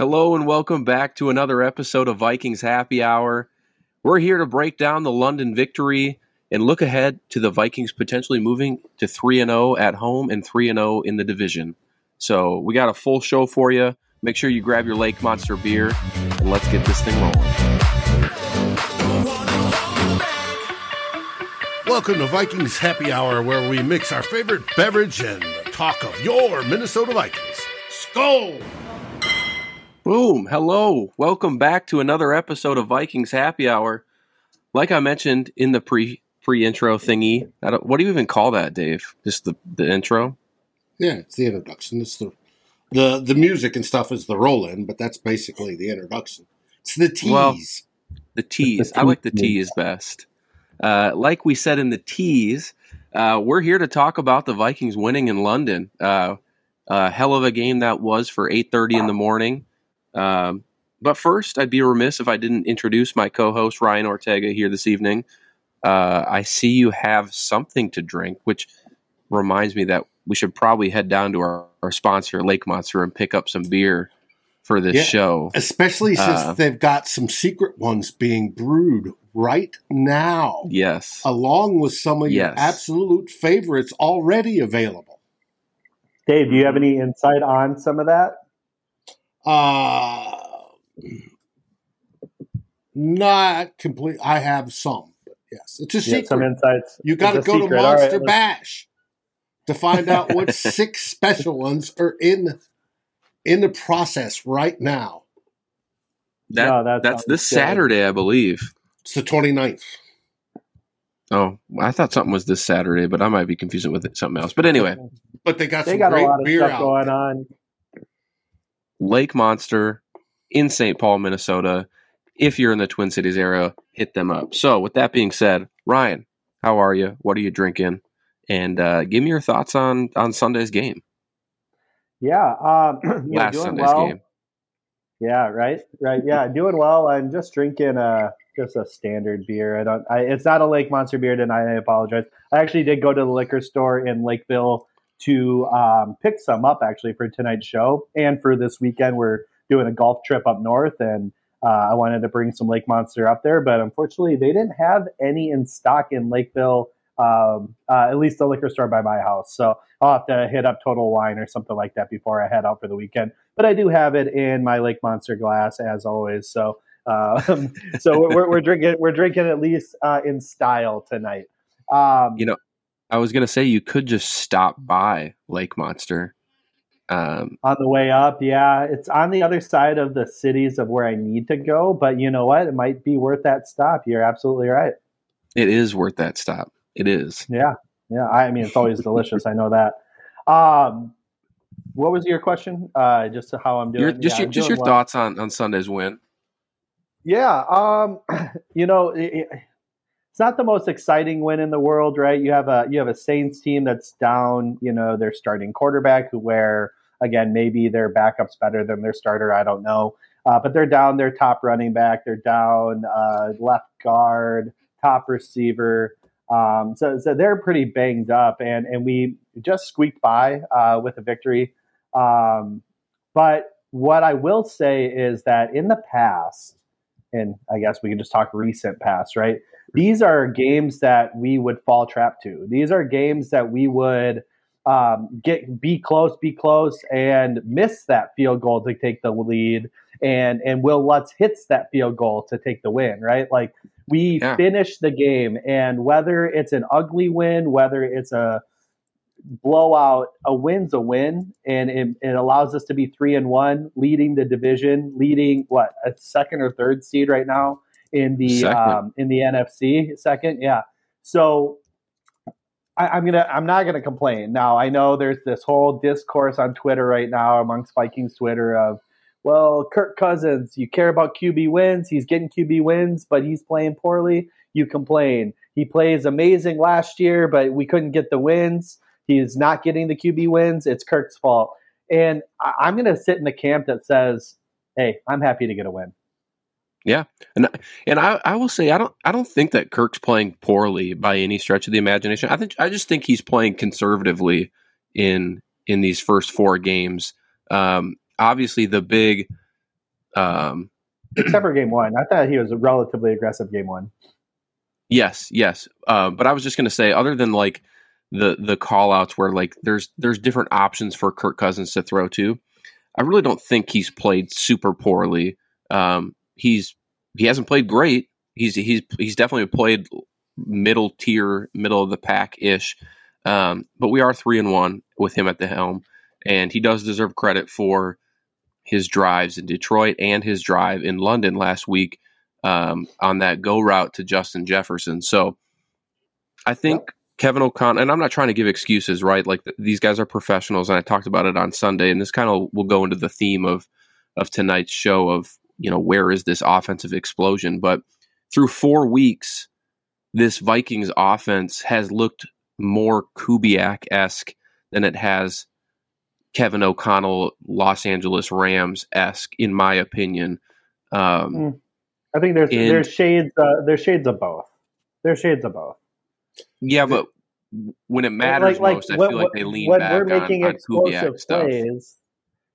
Hello and welcome back to another episode of Vikings Happy Hour. We're here to break down the London victory and look ahead to the Vikings potentially moving to 3 and 0 at home and 3 and 0 in the division. So, we got a full show for you. Make sure you grab your Lake Monster beer and let's get this thing rolling. Welcome to Vikings Happy Hour, where we mix our favorite beverage and talk of your Minnesota Vikings. Skol! Boom. Hello. Welcome back to another episode of Vikings Happy Hour. Like I mentioned in the pre pre intro thingy, what do you even call that, Dave? Just the, the intro? Yeah, it's the introduction. It's the the the music and stuff is the roll in, but that's basically the introduction. It's the tease. Well, the tease. I like the tease best. Uh, like we said in the tease, uh, we're here to talk about the Vikings winning in London. Uh, hell of a game that was for 8:30 in the morning. Um, but first, I'd be remiss if I didn't introduce my co-host Ryan Ortega here this evening. Uh, I see you have something to drink, which reminds me that we should probably head down to our, our sponsor, Lake Monster, and pick up some beer for this yeah, show. Especially since uh, they've got some secret ones being brewed right now. Yes. Along with some of yes. your absolute favorites already available. Dave, do you have any insight on some of that? Uh not complete. I have some. Yes, it's a secret. some insights. You got to go secret. to Monster right, Bash to find out what six special ones are in in the process right now. That, no, that that's this good. Saturday, I believe. It's the 29th. Oh, I thought something was this Saturday, but I might be confusing with something else. But anyway, but they got they got a lot of stuff out. going on. Lake Monster in St. Paul, Minnesota. If you're in the Twin Cities area, hit them up. So, with that being said, Ryan, how are you? What are you drinking? And uh, give me your thoughts on on Sunday's game. Yeah, um, last Sunday's well. game. Yeah, right, right. Yeah, doing well. I'm just drinking a just a standard beer. I don't. I, it's not a Lake Monster beer tonight. I apologize. I actually did go to the liquor store in Lakeville to um, pick some up actually for tonight's show and for this weekend. We're doing a golf trip up north, and uh, I wanted to bring some Lake Monster up there, but unfortunately, they didn't have any in stock in Lakeville. Um, uh, at least the liquor store by my house. So I'll have to hit up Total Wine or something like that before I head out for the weekend. But I do have it in my Lake Monster glass as always. So um, so we're, we're, drinking we're drinking at least uh, in style tonight. Um, you know, I was gonna say you could just stop by Lake Monster. Um, on the way up, yeah, it's on the other side of the cities of where I need to go. But you know what? It might be worth that stop. You're absolutely right. It is worth that stop. It is. Yeah, yeah. I mean, it's always delicious. I know that. Um, what was your question? Uh, just how I'm doing. Your, just yeah, your, just your well. thoughts on on Sunday's win. Yeah, um, you know, it, it's not the most exciting win in the world, right? You have a you have a Saints team that's down, you know, their starting quarterback, who where again maybe their backup's better than their starter. I don't know, uh, but they're down their top running back, they're down uh, left guard, top receiver. Um, so, so they're pretty banged up, and and we just squeaked by uh, with a victory. Um, but what I will say is that in the past, and I guess we can just talk recent past, right? These are games that we would fall trap to. These are games that we would um, get be close, be close, and miss that field goal to take the lead. And and Wil Lutz hits that field goal to take the win, right? Like we yeah. finish the game, and whether it's an ugly win, whether it's a blowout, a win's a win, and it, it, allows us to be three and one, leading the division, leading what a second or third seed right now in the um, in the NFC. Second, yeah. So I, am gonna I'm not gonna complain. Now I know there's this whole discourse on Twitter right now amongst Vikings Twitter of well, Kirk Cousins, you care about QB wins. He's getting QB wins, but he's playing poorly. You complain. He plays amazing last year, but we couldn't get the wins. He's not getting the QB wins. It's Kirk's fault. And I, am going to sit in the camp that says, "Hey, I'm happy to get a win." Yeah, and and I, I will say I don't I don't think that Kirk's playing poorly by any stretch of the imagination. I think I just think he's playing conservatively in in these first four games. Um, obviously, the big Um, Except for game one, I thought he was a relatively aggressive game one. Yes, yes. Uh, but I was just going to say, other than like the the call outs where like there's there's different options for Kirk Cousins to throw to, I really don't think he's played super poorly. Um, he's he hasn't played great. He's he's he's definitely played middle tier, middle of the pack ish. Um, but we are three and one with him at the helm, and he does deserve credit for his drives in Detroit and his drive in London last week um, on that go route to Justin Jefferson. So I think. Kevin O'Connell, and I'm not trying to give excuses, right? Like th- these guys are professionals, and I talked about it on Sunday, and this kind of will go into the theme of of tonight's show of you know where is this offensive explosion? But through four weeks, this Vikings offense has looked more Kubiak esque than it has Kevin O'Connell Los Angeles Rams esque, in my opinion. Um, mm. I think there's and, there's shades uh, there's shades of both. There's shades of both. Yeah, but when it matters like, most, like, I feel like they lean back we're making on, on plays.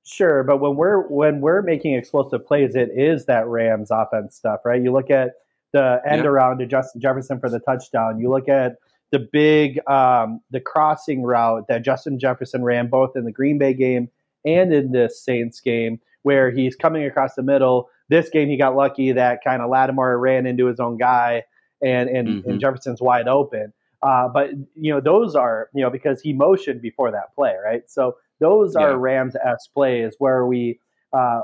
Sure, but when we're when we're making explosive plays, it is that Rams offense stuff, right? You look at the end around to Justin Jefferson for the touchdown. You look at the big um, the crossing route that Justin Jefferson ran both in the Green Bay game and in this Saints game, where he's coming across the middle. This game, he got lucky that kind of Lattimore ran into his own guy, and and, mm-hmm. and Jefferson's wide open. Uh, but you know those are you know because he motioned before that play, right? So those are Rams s plays where we uh,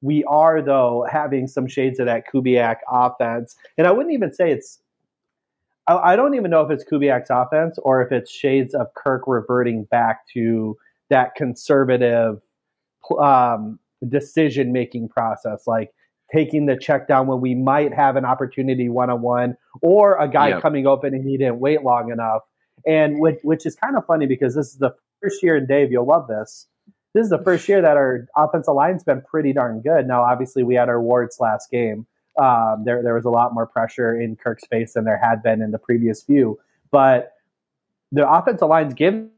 we are though having some shades of that Kubiak offense, and I wouldn't even say it's. I, I don't even know if it's Kubiak's offense or if it's shades of Kirk reverting back to that conservative um, decision making process, like taking the check down when we might have an opportunity one on one, or a guy yep. coming open and he didn't wait long enough. And which, which is kind of funny because this is the first year, and Dave, you'll love this. This is the first year that our offensive line's been pretty darn good. Now, obviously, we had our wards last game. Um, there, there was a lot more pressure in Kirk's face than there had been in the previous few. But the offensive line's giving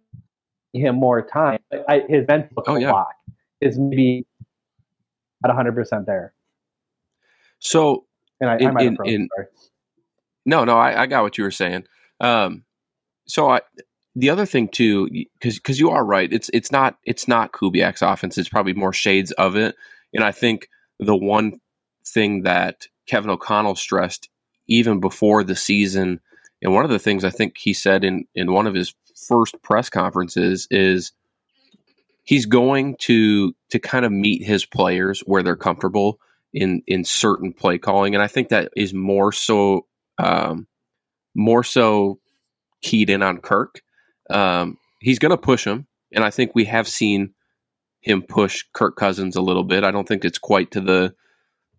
him more time. I, his mental oh, yeah. clock is maybe at 100% there. So, and I, in, I in, in no, no, I, I, got what you were saying. Um, so I, the other thing too, because because you are right, it's it's not it's not Kubiak's offense. It's probably more shades of it. And I think the one thing that Kevin O'Connell stressed even before the season, and one of the things I think he said in in one of his first press conferences is he's going to to kind of meet his players where they're comfortable in in certain play calling, and I think that is more so um, more so keyed in on Kirk. Um, he's going to push him, and I think we have seen him push Kirk Cousins a little bit. I don't think it's quite to the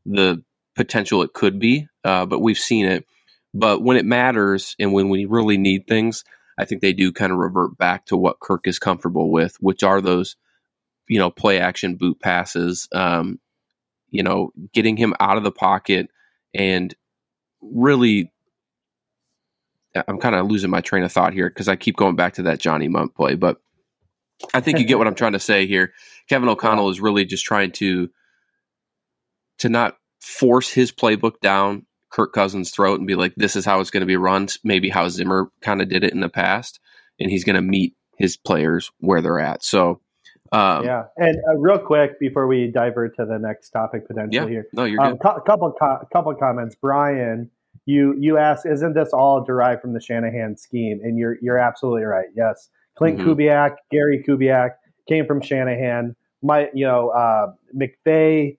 the potential it could be, uh, but we've seen it. But when it matters and when we really need things, I think they do kind of revert back to what Kirk is comfortable with, which are those, you know, play action boot passes, um, you know, getting him out of the pocket and really. I'm kind of losing my train of thought here because I keep going back to that Johnny Mundt play, but I think you get what I'm trying to say here. Kevin O'Connell is really just trying to to not force his playbook down Kirk Cousins' throat and be like, "This is how it's going to be run." Maybe how Zimmer kind of did it in the past, and he's going to meet his players where they're at. So, um, yeah. And uh, real quick before we divert to the next topic potentially yeah, here, no, you're um, good. couple co- couple comments, Brian. You you asked, isn't this all derived from the Shanahan scheme? And you're you're absolutely right. Yes, Clint mm-hmm. Kubiak, Gary Kubiak came from Shanahan. My you know uh, McVay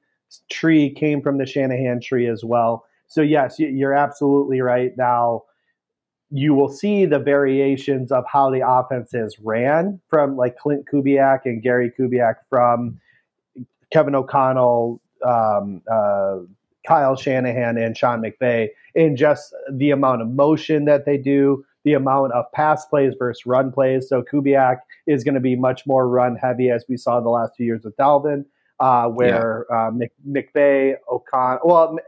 tree came from the Shanahan tree as well. So yes, you're absolutely right. Now you will see the variations of how the offenses ran from like Clint Kubiak and Gary Kubiak from Kevin O'Connell, um, uh, Kyle Shanahan, and Sean McVay in just the amount of motion that they do, the amount of pass plays versus run plays. So Kubiak is going to be much more run heavy as we saw in the last few years with Dalvin, uh, where yeah. uh, Mc, McVay, O'Connell, well,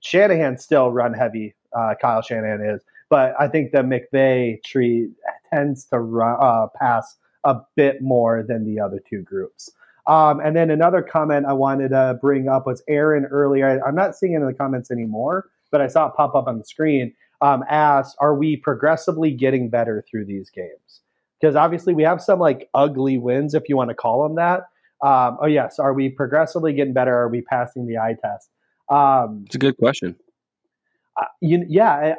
Shanahan still run heavy. Uh, Kyle Shanahan is, but I think the McVay tree tends to run, uh, pass a bit more than the other two groups. Um, and then another comment I wanted to bring up was Aaron earlier. I'm not seeing it in the comments anymore, but I saw it pop up on the screen. Um, asked, "Are we progressively getting better through these games?" Because obviously we have some like ugly wins, if you want to call them that. Um, oh yes, are we progressively getting better? Are we passing the eye test? Um, it's a good question. Uh, you, yeah,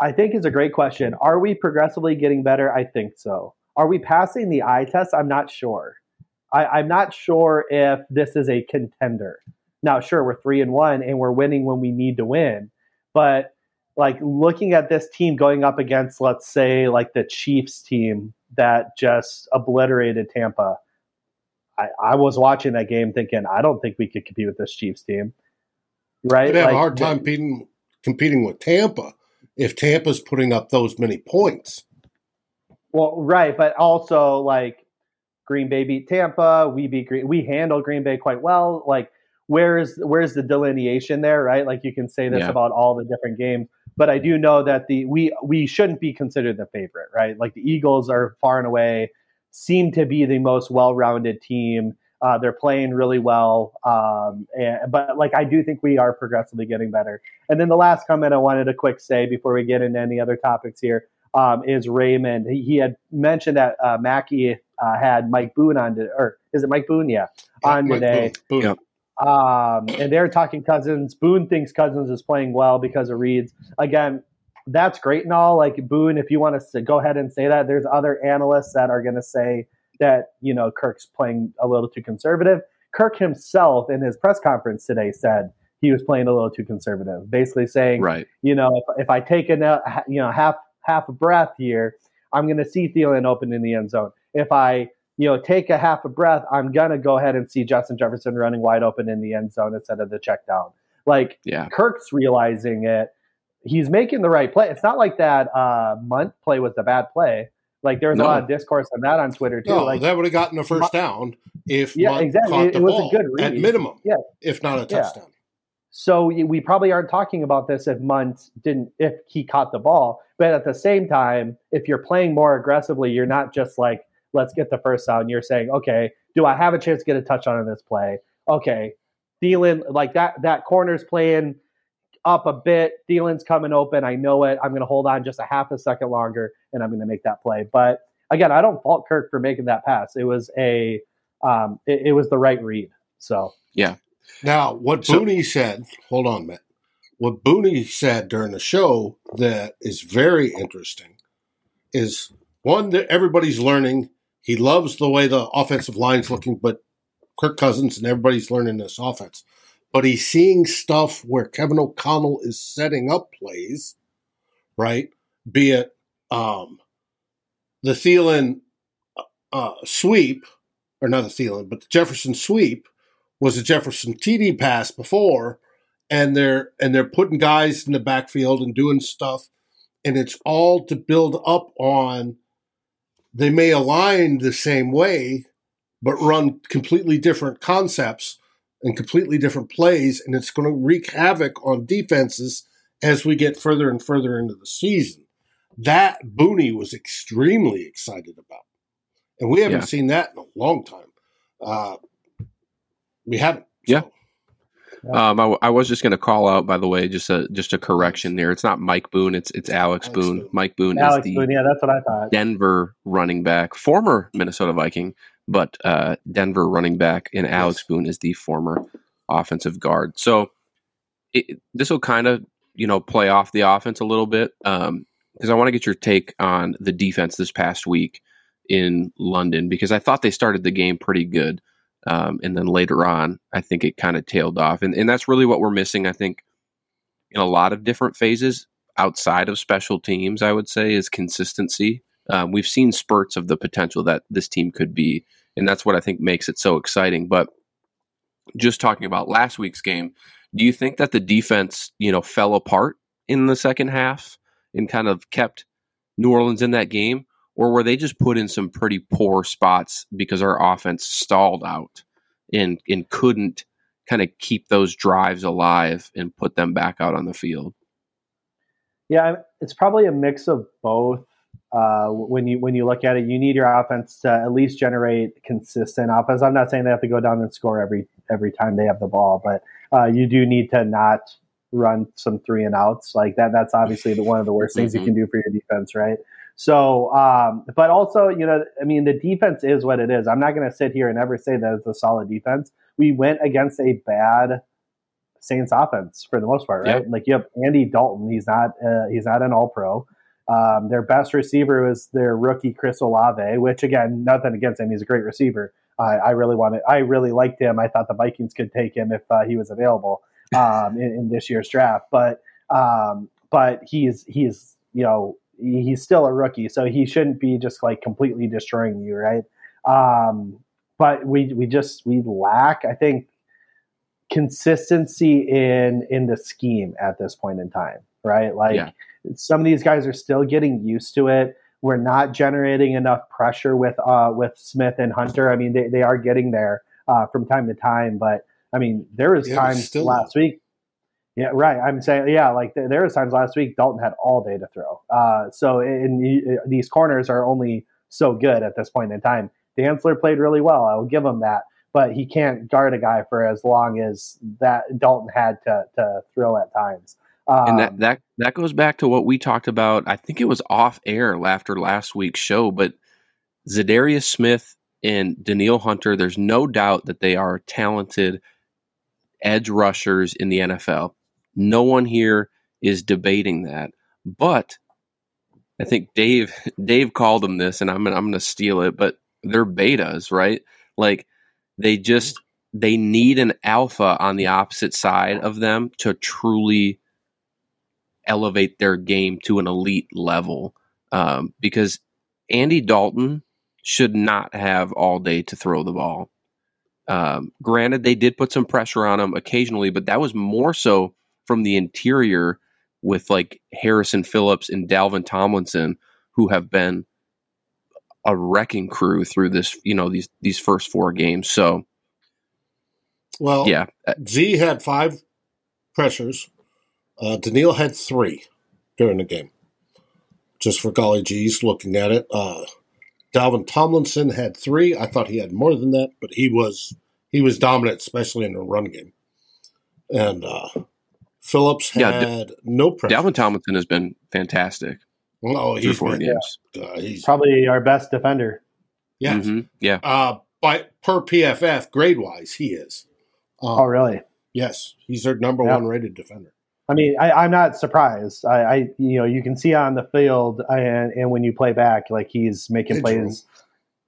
I, I think it's a great question. Are we progressively getting better? I think so. Are we passing the eye test? I'm not sure. I, am not sure if this is a contender. Now, sure, we're three and one and we're winning when we need to win, but like looking at this team going up against, let's say, like the Chiefs team that just obliterated Tampa. I, I was watching that game thinking, I don't think we could compete with this Chiefs team. Right? Have like, a hard time competing, competing with Tampa if Tampa's putting up those many points. Well, right, but also like Green Bay beat Tampa. We beat Green. We handle Green Bay quite well. Like where's where's the delineation there, right? Like you can say this yeah. about all the different games, but I do know that the we we shouldn't be considered the favorite, right? Like the Eagles are far and away seem to be the most well-rounded team. Uh, they're playing really well, um, and, but like I do think we are progressively getting better. And then the last comment I wanted to quick say before we get into any other topics here um, is Raymond. He, he, had mentioned that uh, Mackey uh, had Mike Boone on, to, or is it Mike Boone? Yeah, on Mike today. Boone. Boone. Um, and they're talking Cousins. Boone thinks Cousins is playing well because of reads. Again, that's great and all. Like Boone, if you want us to go ahead and say that, there's other analysts that are going to say that you know Kirk's playing a little too conservative. Kirk himself in his press conference today said he was playing a little too conservative, basically saying, right, you know, if, if I take a you know half half a breath here, I'm going to see Thielen open in the end zone. If I, you know, take a half a breath, I'm going to go ahead and see Justin Jefferson running wide open in the end zone instead of the check down. Like yeah. Kirk's realizing it. He's making the right play. It's not like that uh, Mundt play was the bad play. Like there was no. a lot of discourse on that on Twitter too. No, like that would have gotten a first down if yeah, Mundt exactly. caught the it, it was a good read. at minimum. Yeah, if not a touchdown. Yeah. So we probably aren't talking about this if Mundt didn't, if he caught the ball. But at the same time, if you're playing more aggressively, you're not just like, let's get the first down. You're saying, okay, do I have a chance to get a touchdown in this play? Okay, Thielen, like that, that corner's playing up a bit. Thielen's coming open. I know it. I'm going to hold on just a half a second longer, and I'm going to make that play. But again, I don't fault Kirk for making that pass. It was a, um, it, it was the right read. So yeah, now, what so, Booney said, hold on, Matt. What Booney said during the show that is very interesting is one that everybody's learning. He loves the way the offensive line's looking, but Kirk Cousins and everybody's learning this offense. But he's seeing stuff where Kevin O'Connell is setting up plays, right? Be it um, the Thielen uh, sweep, or not the Thielen, but the Jefferson sweep, was a Jefferson TD pass before, and they're and they're putting guys in the backfield and doing stuff, and it's all to build up on. They may align the same way, but run completely different concepts and completely different plays, and it's going to wreak havoc on defenses as we get further and further into the season. That Booney was extremely excited about, and we haven't yeah. seen that in a long time. Uh, we haven't. Yeah. Um, I, I, was just going to call out, by the way, just a just a correction there. It's not Mike Boone. It's it's Alex, Alex Boone. Boone. Mike Boone Alex is the Boone. Yeah, that's what I thought. Denver running back, former Minnesota Viking, but uh, Denver running back, and Alex yes. Boone is the former offensive guard. So this will kind of you know play off the offense a little bit because um, I want to get your take on the defense this past week in London because I thought they started the game pretty good. Um, and then later on, I think it kind of tailed off. And, and that's really what we're missing, I think, in a lot of different phases outside of special teams, I would say, is consistency. Um, we've seen spurts of the potential that this team could be. And that's what I think makes it so exciting. But just talking about last week's game, do you think that the defense, you know, fell apart in the second half and kind of kept New Orleans in that game? Or were they just put in some pretty poor spots because our offense stalled out and and couldn't kind of keep those drives alive and put them back out on the field? Yeah, it's probably a mix of both. uh, when you when you look at it, you need your offense to at least generate consistent offense. I'm not saying they have to go down and score every every time they have the ball, but uh, you do need to not run some three and outs like that. That's obviously the, one of the worst things mm-hmm. you can do for your defense, right? So, um, but also, you know, I mean, the defense is what it is. I'm not going to sit here and ever say that it's a solid defense. We went against a bad Saints offense for the most part, right? Like you have Andy Dalton. He's not uh, he's not an All Pro. Um, their best receiver was their rookie Chris Olave, which again, nothing against him. He's a great receiver. I, I really wanted, I really liked him. I thought the Vikings could take him if uh, he was available um, in, in, this year's draft. But um, but he's he's you know he's still a rookie, so he shouldn't be just like completely destroying you, right? Um, but we we just we lack, I think, consistency in in the scheme at this point in time, right? Like yeah. some of these guys are still getting used to it. We're not generating enough pressure with uh, with Smith and Hunter. I mean, they, they are getting there uh, from time to time, but I mean, there was yeah, times still... last week. Yeah, right. I'm saying, yeah, like there was times last week Dalton had all day to throw. Uh, so in, in, these corners are only so good at this point in time. Dantzler played really well. I will give him that but he can't guard a guy for as long as that Dalton had to to throw at times. Um, and that, um, that that goes back to what we talked about. I think it was off air after last week's show, but Za'Darius Smith and Danielle Hunter. There's no doubt that they are talented edge rushers in the NFL. No one here is debating that, but I think Dave Dave called them this, and I'm I'm going to steal it. But they're betas, right? Like they just they need an alpha on the opposite side of them to truly elevate their game to an elite level. Um, because Andy Dalton should not have all day to throw the ball. Um, granted, they did put some pressure on him occasionally, but that was more so from the interior with like Harrison Phillips and Dalvin Tomlinson, who have been a wrecking crew through this, you know, these these first four games. So, well, yeah, Z had five pressures. Uh, Danielle had three during the game. Just for golly geez, looking at it, uh, Dalvin Tomlinson had three. I thought he had more than that, but he was he was dominant, especially in the run game. And uh, Phillips had yeah, D- no pressure. Dalvin Tomlinson has been fantastic. Oh, he's four been, games. Uh, he's probably our best defender. Yeah, mm-hmm. yeah. Uh, by per PFF grade wise, he is. Um, oh, really? Yes, he's their number yeah. one rated defender. I mean, I, am not surprised. I, I, you know, you can see on the field and, and when you play back, like he's making plays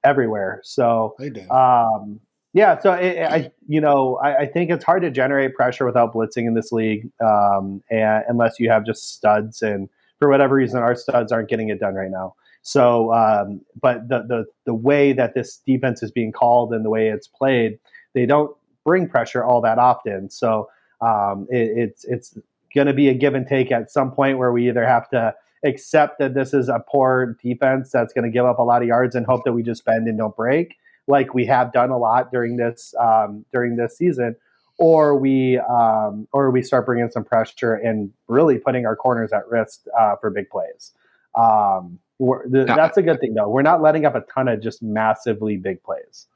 everywhere. So, um, yeah. So it, I, you know, I, I, think it's hard to generate pressure without blitzing in this league, um, and unless you have just studs and for whatever reason, our studs aren't getting it done right now. So, um, but the, the the way that this defense is being called and the way it's played, they don't bring pressure all that often. So um, it, it's it's going to be a give and take at some point where we either have to accept that this is a poor defense that's going to give up a lot of yards and hope that we just bend and don't break, like we have done a lot during this um, during this season, or we um, or we start bringing some pressure and really putting our corners at risk uh, for big plays. Um, the, that's a good thing though. We're not letting up a ton of just massively big plays.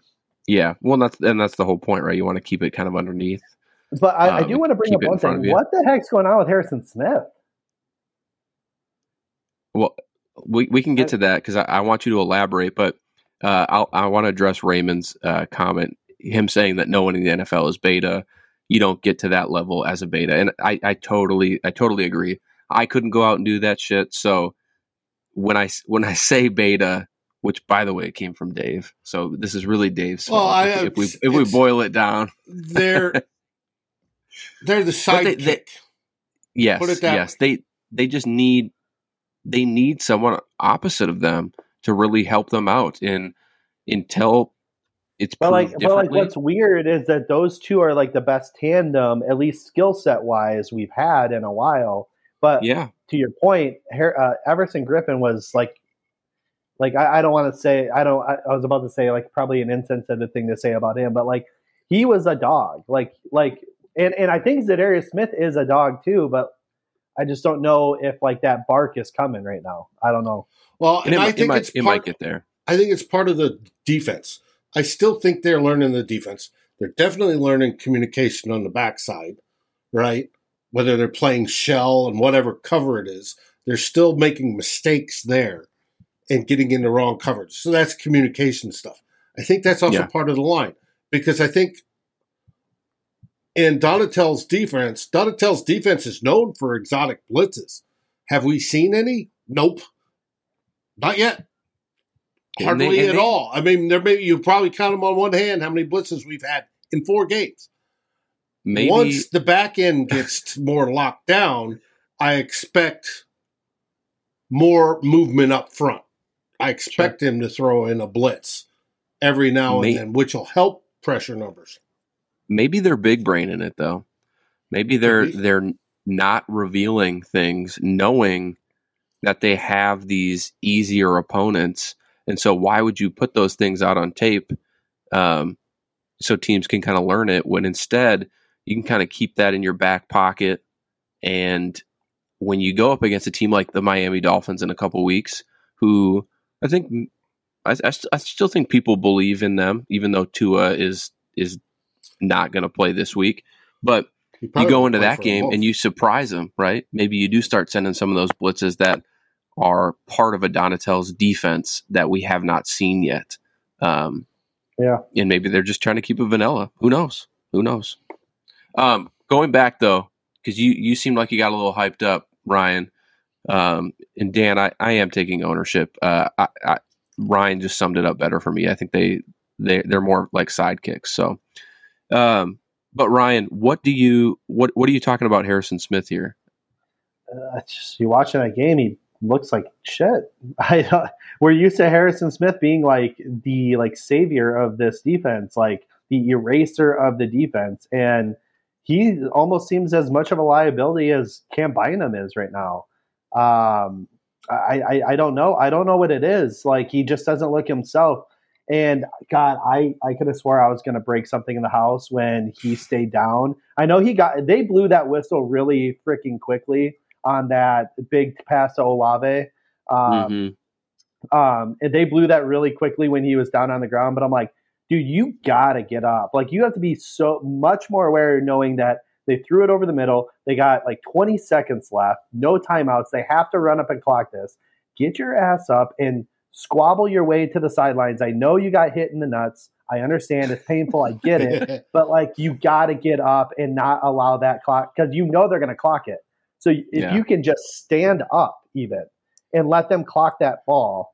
Yeah, well, that's and that's the whole point, right? You want to keep it kind of underneath. But I, um, I do want to bring up one thing. What the heck's going on with Harrison Smith? Well, we we can get to that because I, I, want you to elaborate, but uh, I'll, I want to address Raymond's uh, comment him saying that no one in the NFL is beta. You don't get to that level as a beta, and I, I totally, I totally agree. I couldn't go out and do that shit. So when I when I say beta, which by the way came from Dave, so this is really Dave's fault. Well, I, if, we if we boil it down, they're they're the sidekick. Yes, yes, way. they they just need they need someone opposite of them to really help them out in and until it's but like but like what's weird is that those two are like the best tandem at least skill set wise we've had in a while. But yeah. to your point uh, everson griffen was like like i, I don't want to say i don't I, I, was about to say like probably an insensitive thing to say about him but like he was a dog. Like like and and i think Za'Darius smith is a dog too but i just don't know if like that bark is coming right now. I don't know Well, and, and it, I think it might, it's it part, might get there. I think it's part of the defense. I still think they're learning the defense. They're definitely learning communication on the backside, right? Whether they're playing shell and whatever cover it is, they're still making mistakes there and getting in the wrong coverage. So that's communication stuff. I think that's also Yeah. part of the line because I think in Donatell's defense, Donatell's defense is known for exotic blitzes. Have we seen any? Nope. Not yet. And Hardly at they- all. I mean, there may you probably count them on one hand how many blitzes we've had in four games. Maybe Once the back end gets more locked down, I expect more movement up front. I expect him to throw in a blitz every now and then, which will help pressure numbers. maybe they're big brain in it though. Maybe they're be. they're not revealing things, knowing that they have these easier opponents, and so why would you put those things out on tape, um, so teams can kind of learn it? When instead you can kind of keep that in your back pocket, and when you go up against a team like the Miami Dolphins in a couple weeks, who I think I, I, st- I still think people believe in them, even though Tua is is not going to play this week. But you go into that game and you surprise them, right? Maybe you do start sending some of those blitzes that are part of a Donatell's defense that we have not seen yet. Um, Yeah. and maybe they're just trying to keep it vanilla. Who knows? Who knows? Um, going back though, because you you seemed like you got a little hyped up, Ryan. Um, and Dan, I, I am taking ownership. Uh, I, I, Ryan just summed it up better for me. I think they they they're more like sidekicks. So, um, but Ryan, what do you what what are you talking about Harrison Smith here? uh, just, you watching that game, he looks like shit. I we're used to Harrison Smith being like the like savior of this defense, like the eraser of the defense, and he almost seems as much of a liability as Cam Bynum is right now. Um, I, I I don't know. I don't know what it is. Like he just doesn't look himself. And God, I, I could have swore I was going to break something in the house when he stayed down. I know he got, they blew that whistle really freaking quickly on that big pass to Olave. Um, Mhm. um, and they blew that really quickly when he was down on the ground. But I'm like, dude, you gotta get up. Like you have to be so much more aware, knowing that they threw it over the middle. They got like 20 seconds left, no timeouts. They have to run up and clock this. Get your ass up and squabble your way to the sidelines. I know you got hit in the nuts. I understand it's painful. I get it but like you got to get up and not allow that clock because you know they're going to clock it. So if Yeah. you can just stand up even and let them clock that ball,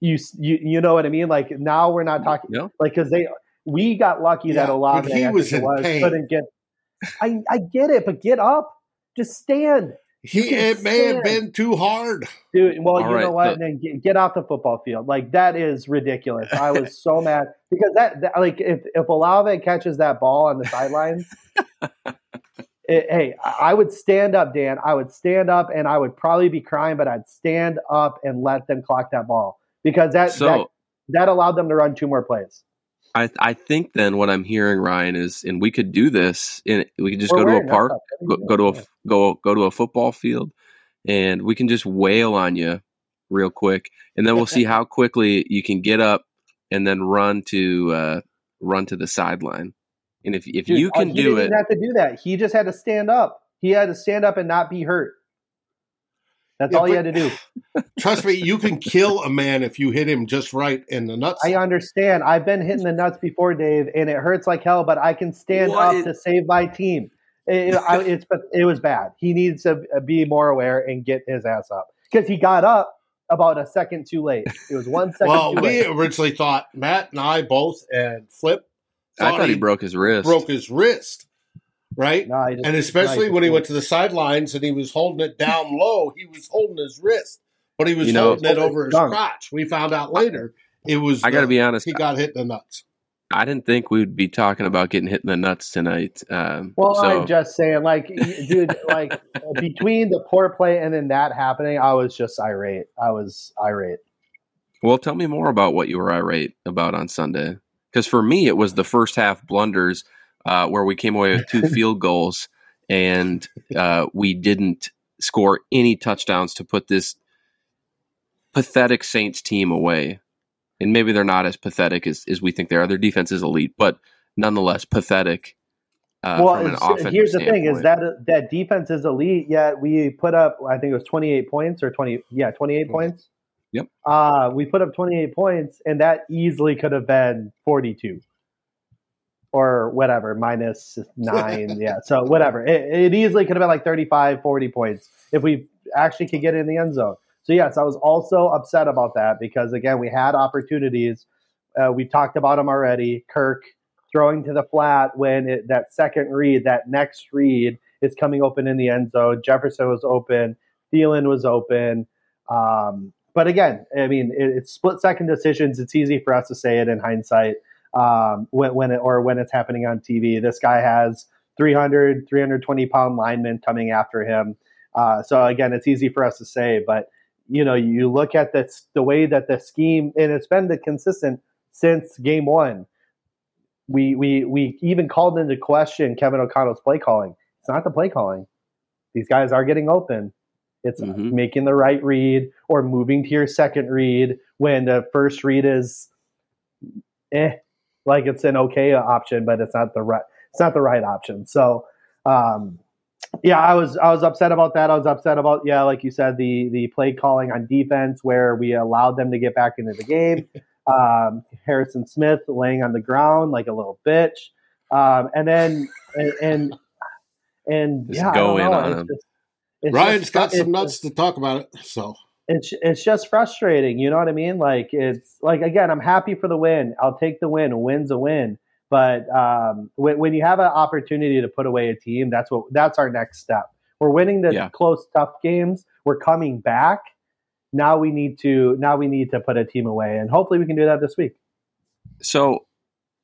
you you you know what I mean? Like now we're not talking Yeah. like because they we got lucky that Yeah, Olave he I was think it in pain. couldn't get. I I get it, but get up, just stand, he can it may have been too hard. dude. Well, All you know what? but- then get, get off the football field. Like that is ridiculous. I was so mad because that, that like if if Olave catches that ball on the sideline, it- hey, I would stand up, Dan. I would stand up, and I would probably be crying, but I'd stand up and let them clock that ball because that So- that, that allowed them to run two more plays. I I think then what I'm hearing, Ryan, is and we could do this. In we could just We're go to a park, go, go to a go go to a football field, and we can just wail on you real quick, and then we'll see how quickly you can get up and then run to uh, run to the sideline. And if if Dude, you uh, can he do didn't it, have to do that. He just had to stand up. He had to stand up and not be hurt. That's Yeah, all he but- had to do. Trust me, you can kill a man if you hit him just right in the nuts. I understand. I've been hitting the nuts before, Dave, and it hurts like hell. But I can stand What? up to save my team. It, I, it's it was bad. He needs to be more aware and get his ass up because he got up about a second too late. It was one second well, too we originally thought Matt and I both and Flip I thought he broke his wrist. broke his wrist, right? No, just- And especially no, when he went to the sidelines and he was holding it down low, he was holding his wrist, but he was You know- holding it over his Dunk. crotch. We found out later it was. I got to be honest. He got hit in the nuts. I didn't think we'd be talking about getting hit in the nuts tonight. Um, Well, so I'm just saying, like, dude, like between the poor play and then that happening, I was just irate. I was irate. Well, tell me more about what you were irate about on Sunday. Because for me, it was the first half blunders uh, where we came away with two field goals and uh, we didn't score any touchdowns to put this pathetic Saints team away, and maybe they're not as pathetic as, as we think they are. Their defense is elite, but nonetheless pathetic. Uh, well, here's the thing: is that that defense is elite. Yet we put up, I think it was 28 points or 20, yeah, 28 mm-hmm. points. Yep. Uh, we put up 28 points, and that easily could have been 42 or whatever, minus nine. yeah. So whatever. It, it, easily could have been like 35, 40 points if we actually could get in the end zone. So, yes, I was also upset about that because, again, we had opportunities. Uh, we talked about them already. Kirk throwing to the flat when it, that second read, that next read is coming open in the end zone. Jefferson was open. Thielen was open. Um, but again, I mean, it, it's split second decisions. It's easy for us to say it in hindsight um, when, when it, or when it's happening on TV. This guy has 300, 320 pound linemen coming after him. Uh, so again, it's easy for us to say, but you know, you look at this, the way that the scheme, and it's been the consistent since game one. We, we, we even called into question Kevin O'Connell's play calling. It's not the play calling. These guys are getting open. It's mm-hmm. making the right read or moving to your second read when the first read is eh, like it's an okay option, but it's not the right it's not the right option. So um, yeah, I was I was upset about that. I was upset about yeah, like you said, the the play calling on defense where we allowed them to get back into the game. Um, Harrison Smith laying on the ground like a little bitch, um, and then and and, and yeah, go in on him. Just, Ryan's just, got some nuts to talk about it. So it's it's just frustrating. You know what I mean? Like it's like again, I'm happy for the win. I'll take the win. A win's a win. But um, when, when, you have an opportunity to put away a team, that's what that's our next step. We're winning the yeah. close, tough games. We're coming back. Now we need to now we need to put a team away, and hopefully we can do that this week. So,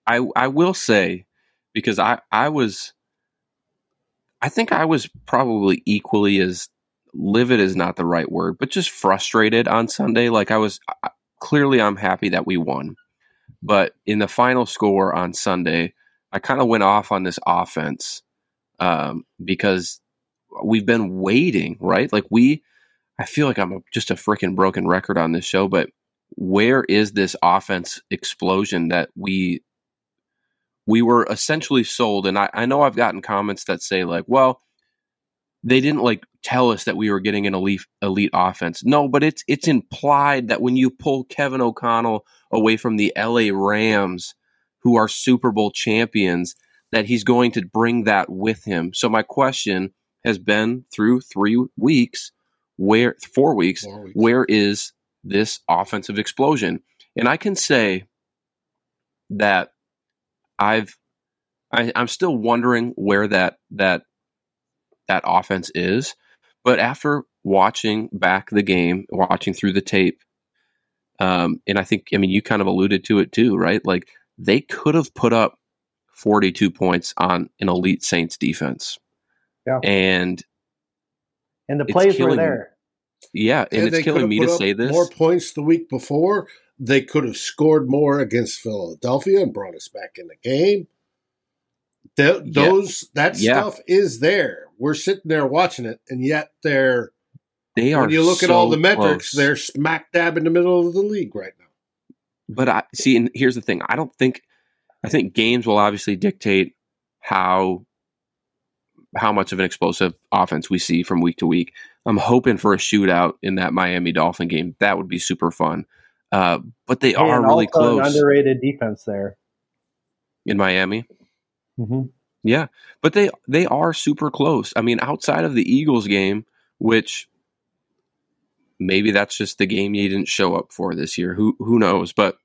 I I will say because I I was I think I was probably equally as livid is not the right word, but just frustrated on Sunday. Like I was clearly, I'm happy that we won, but in the final score on Sunday, I kind of went off on this offense um, because we've been waiting, right? Like we, I feel like I'm a, just a freaking broken record on this show, but where is this offense explosion that we we were essentially sold? And I, I know I've gotten comments that say like, well, they didn't like tell us that we were getting an elite elite offense. No, but it's it's implied that when you pull Kevin O'Connell away from the LA Rams, who are Super Bowl champions, that he's going to bring that with him. So my question has been through three weeks, where four weeks, four weeks. where is this offensive explosion? And I can say that I've I, I'm still wondering where that that that offense is. But after watching back the game, watching through the tape, um, and I think, I mean, you kind of alluded to it too, right? Like they could have put up 42 points on an elite Saints defense. Yeah. And and the plays killing, were there. Yeah, and, and it's killing me to say this. More points the week before. They could have scored more against Philadelphia and brought us back in the game. The, yeah. Those that yeah. stuff is there we're sitting there watching it, and yet they're they are. When you look so at all the metrics, close. they're smack dab in the middle of the league right now. But I see, and here's the thing: I don't think. I think games will obviously dictate how how much of an explosive offense we see from week to week. I'm hoping for a shootout in that Miami Dolphin game. That would be super fun. Uh, but they are really close. underrated defense there in Miami. Mm-hmm. Yeah, but they they are super close. I mean, outside of the Eagles game, which maybe that's just the game you didn't show up for this year. Who who knows? But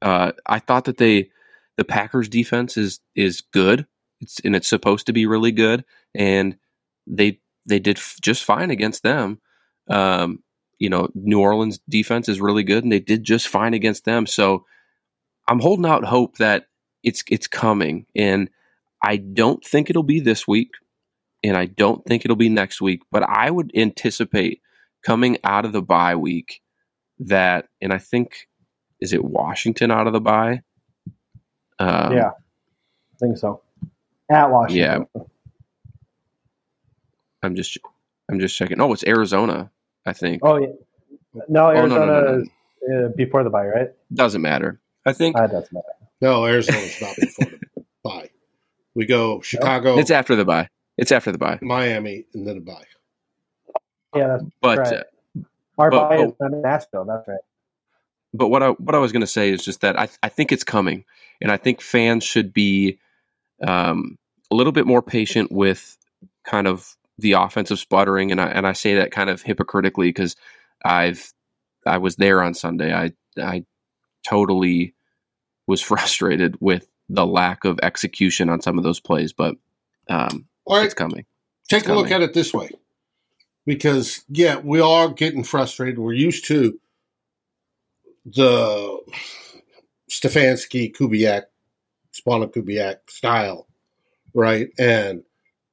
uh, I thought that they the Packers defense is is good. It's and it's supposed to be really good, and they they did f- just fine against them. Um, you know, New Orleans defense is really good, and they did just fine against them. So I'm holding out hope that it's it's coming, and I don't think it'll be this week, and I don't think it'll be next week, but I would anticipate coming out of the bye week that, and I think, is it Washington out of the bye? Um, yeah, I think so. At Washington. Yeah. I'm just, I'm just checking. Oh, it's Arizona. I think. Oh yeah. No, Oh, no, Arizona no, no, no. is uh, before the bye, right? Doesn't matter. I think Uh, doesn't matter. No, Arizona's not before the bye. We go Chicago, it's after the bye. It's after the bye. Miami, and then a bye. Yeah, that's But Right. uh, our But- bye but- is in Nashville. That's right. but what I what I was going to say is just that I I think it's coming, and I think fans should be um, a little bit more patient with kind of the offensive sputtering, and I and I say that kind of hypocritically because I've I was there on Sunday. I I totally was frustrated with the lack of execution on some of those plays, but um, right, it's coming. take it's a look at it this way. Because yeah, we are getting frustrated. We're used to the Stefanski, Kubiak, Spana Kubiak style, right? And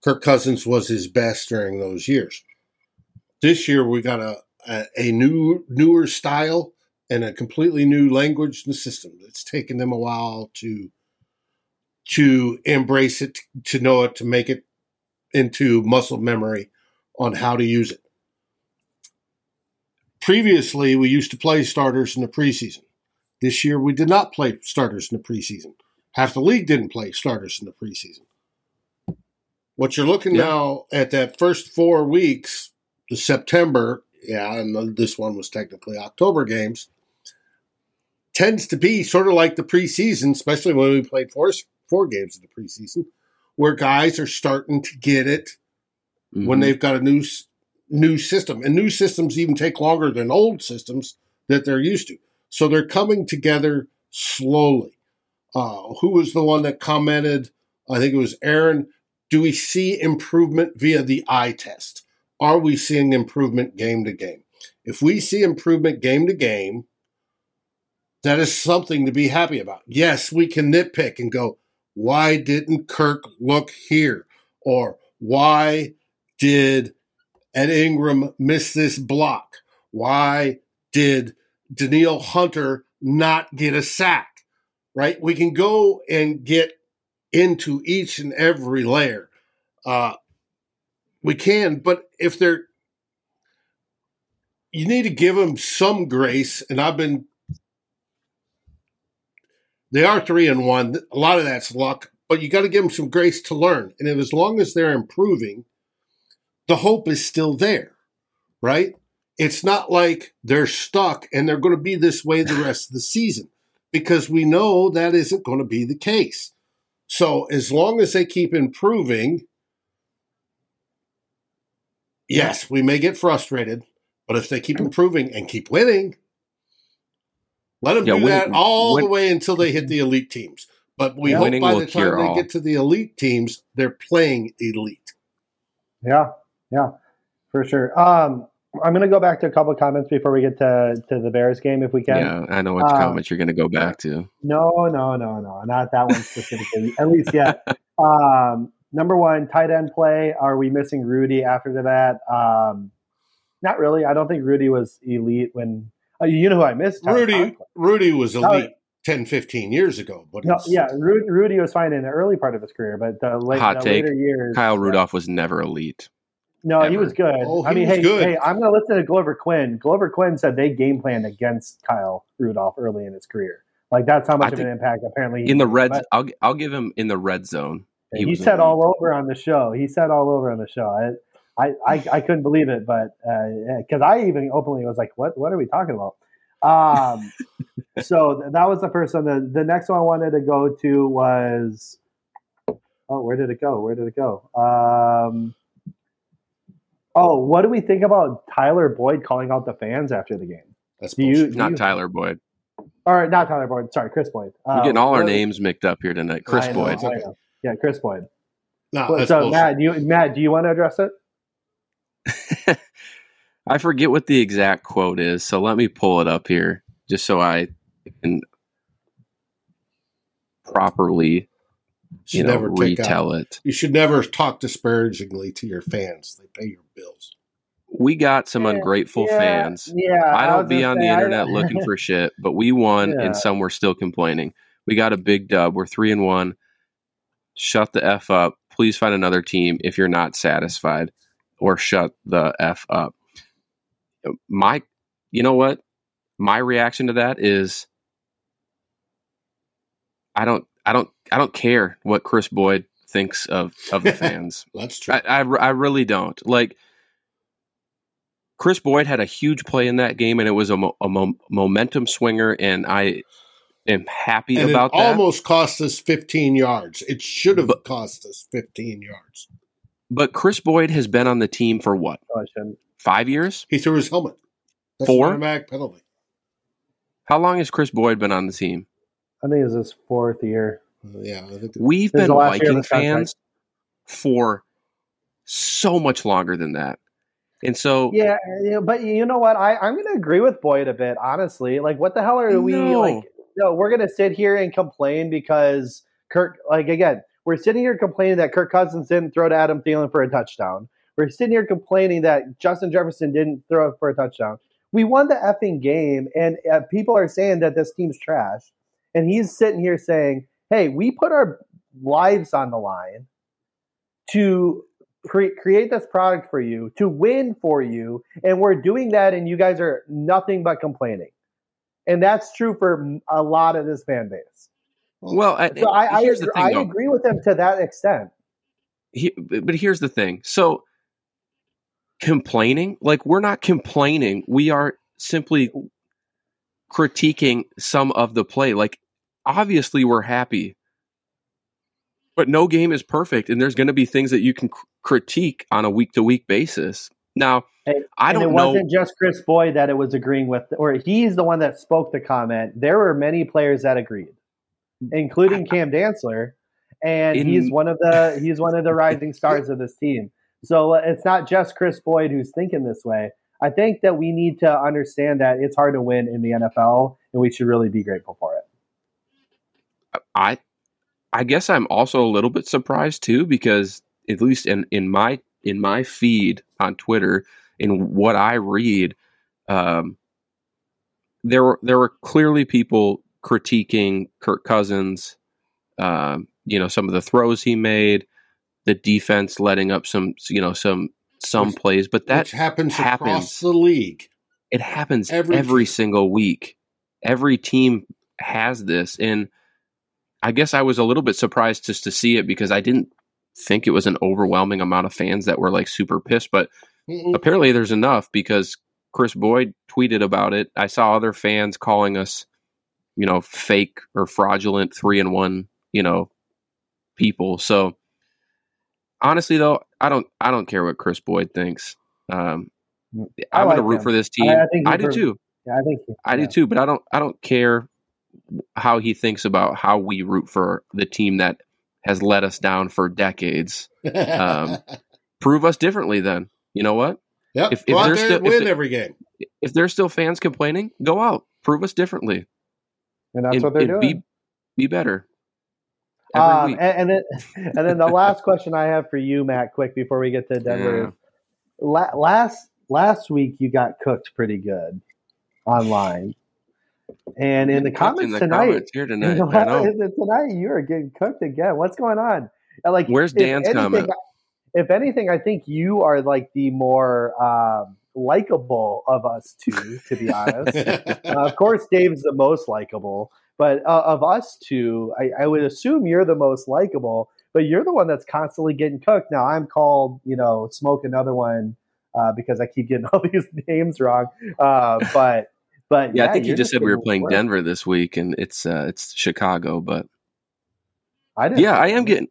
Kirk Cousins was his best during those years. This year we got a a, a new newer style and a completely new language and system. It's taken them a while to to embrace it, to know it, to make it into muscle memory on how to use it. Previously, we used to play starters in the preseason. This year, we did not play starters in the preseason. Half the league didn't play starters in the preseason. What you're looking now at that first four weeks, the September, yeah, and this one was technically October games, tends to be sort of like the preseason, especially when we played four, four games of the preseason, where guys are starting to get it when Mhm. they've got a new new system. And new systems even take longer than old systems that they're used to. So they're coming together slowly. Uh, who was the one that commented? I think it was aaron. Do we see improvement via the eye test? Are we seeing improvement game to game? If we see improvement game to game that is something to be happy about. Yes we can nitpick and go why didn't kirk look here or why did Ed Ingram miss this block? Why did Danielle Hunter not get a sack? Right? We can go and get into each and every layer. Uh, we can, but if they're, you need to give them some grace. And I've been, they are three and one. A lot of that's luck, but you got to give them some grace to learn. And as long as they're improving, the hope is still there, right? It's not like they're stuck and they're going to be this way the rest of the season because we know that isn't going to be the case. So as long as they keep improving, yes, we may get frustrated, but if they keep improving and keep winning, let them Yeah, do win- that all the way until they hit the elite teams. But we Yeah. hope by the time they all. get to the elite teams, they're playing elite. Yeah, yeah, for sure. Um, I'm going to go back to a couple of comments before we get to, to the Bears game, if we can. Yeah, I know what Um, comment you're going to go back to. No, no, no, no, not that one specifically. At least yet. Um, number one, tight end play. Are we missing Rudy after that? Um, not really. I don't think Rudy was elite when. Uh, you know who I missed? Tyler Rudy Conklin. Rudy was Tyler- elite 10, 15 years ago, but No, yeah, Ru- Rudy was fine in the early part of his career, but the, late, Hot the take, later years, Kyle Rudolph was never elite. No, he was good. Oh, I he mean, was hey, good. hey, I'm going to listen to Glover Quinn. Glover Quinn said they game planned against Kyle Rudolph early in his career. Like that's how much I of an impact apparently he In the made. red, But I'll I'll give him in the red zone. he, was said all over on the show. He said all over on the show. I, I, I, I couldn't believe it, but because I even openly was like, "What? What are we talking about?" Um, so th- that was the first one. The the next one I wanted to go to was, oh, where did it go? Where did it go? Um, oh, what do we think about Tyler Boyd calling out the fans after the game? that's Do you, do Not you- Tyler Boyd. Or not Tyler Boyd. Sorry, Kris Boyd. We're Uh, getting all our what- names mixed up here tonight. Kris I know, Boyd. It's okay. Yeah, Kris Boyd. No, so bullshit. Matt, you Matt, do you want to address it? I forget what the exact quote is, so let me pull it up here just so I can properly, you should know, never take out- retell it. You should never talk disparagingly to your fans. They pay your bills. We got some ungrateful yeah, fans. Yeah, I don't be on say, the internet looking for shit, but we won, Yeah. and some were still complaining. We got a big dub. We're three and one. Shut the f up. Please find another team if you're not satisfied, or shut the f up. My, you know what? My reaction to that is I don't I don't I don't care what Kris Boyd thinks of of the fans. That's true. I, I, I really don't. Like Kris Boyd had a huge play in that game, and it was a, mo- a mo- momentum swinger, and I am happy and about it that. almost cost us 15 yards. It should have But- cost us 15 yards. But Kris Boyd has been on the team for what five years? He threw his helmet. That's Four? automatic penalty. How long has Kris Boyd been on the team? I think it's his fourth year. Uh, yeah, We've been the last year of Viking fans for so much longer than that, and so Yeah, yeah, but you know what? I, I'm going to agree with Boyd a bit, honestly. Like, what the hell are we No. like? No, we're going to sit here and complain because Kirk. Like again, we're sitting here complaining that Kirk Cousins didn't throw to Adam Thielen for a touchdown. We're sitting here complaining that Justin Jefferson didn't throw for a touchdown. We won the effing game, and uh, people are saying that this team's trash. And he's sitting here saying, "Hey, we put our lives on the line to cre- create this product for you, to win for you, and we're doing that, and you guys are nothing but complaining." And that's true for a lot of this fan base. Well, I, So I, I, agree, thing, I agree with them to that extent. he, but here's the thing. So complaining, like we're not complaining. We are simply critiquing some of the play. Like obviously we're happy. But no game is perfect and there's going to be things that you can cr- critique on a week to week basis. Now, Hey, I don't know it know wasn't just Kris Boyd that it was agreeing with, or he's the one that spoke the comment. There were many players that agreed, including Cam Dantzler, and In- he's one of the he's one of the rising stars of this team. So uh, it's not just Kris Boyd who's thinking this way. I think that we need to understand that it's hard to win in the NFL, and we should really be grateful for it. I I guess I'm also a little bit surprised too because at least in in my in my feed on Twitter in what I read um there were there were clearly people critiquing Kirk Cousins um you know some of the throws he made the defense letting up some you know some some Which- plays but that which happens, across happens. the league. it happens Every every, single week. Every team has this, and I guess I was a little bit surprised just to see it because I didn't think it was an overwhelming amount of fans that were like super pissed. But Mm-mm. apparently, there's enough because Kris Boyd tweeted about it. I saw other fans calling us, you know, fake or fraudulent three and one, you know, people. So honestly, though, I don't, I don't care what Kris Boyd thinks. Um, I to like root him. for this team. I- I, I do too. Yeah, I think I yeah. do too, but I don't I don't care how he thinks about how we root for the team that has let us down for decades. um, Prove us differently then. You know what? yep. if- if they're still- and if win every game. If there's still fans complaining, go out. Prove us differently. And that's and, what they're doing. Be, be better. Um, and, and then, and then the last question I have for you, Matt, quick before we get to Denver. Yeah. La- last last week you got cooked pretty good online, and in the comments in the tonight, comments here tonight. the, I know. tonight you are getting cooked again. What's going on? Like, Where's Dan's anything, comment? If anything, I think you are like the more um, likable of us two, to be honest. Uh, of course, Dave's the most likable, but uh, of us two, I, I would assume you're the most likable. But you're the one that's constantly getting cooked. Now I'm called, you know, smoke another one uh, because I keep getting all these names wrong. Uh, but but Yeah, I think you just said we were playing worked. Denver this week, and it's uh, it's Chicago. But I didn't yeah, I am that. getting.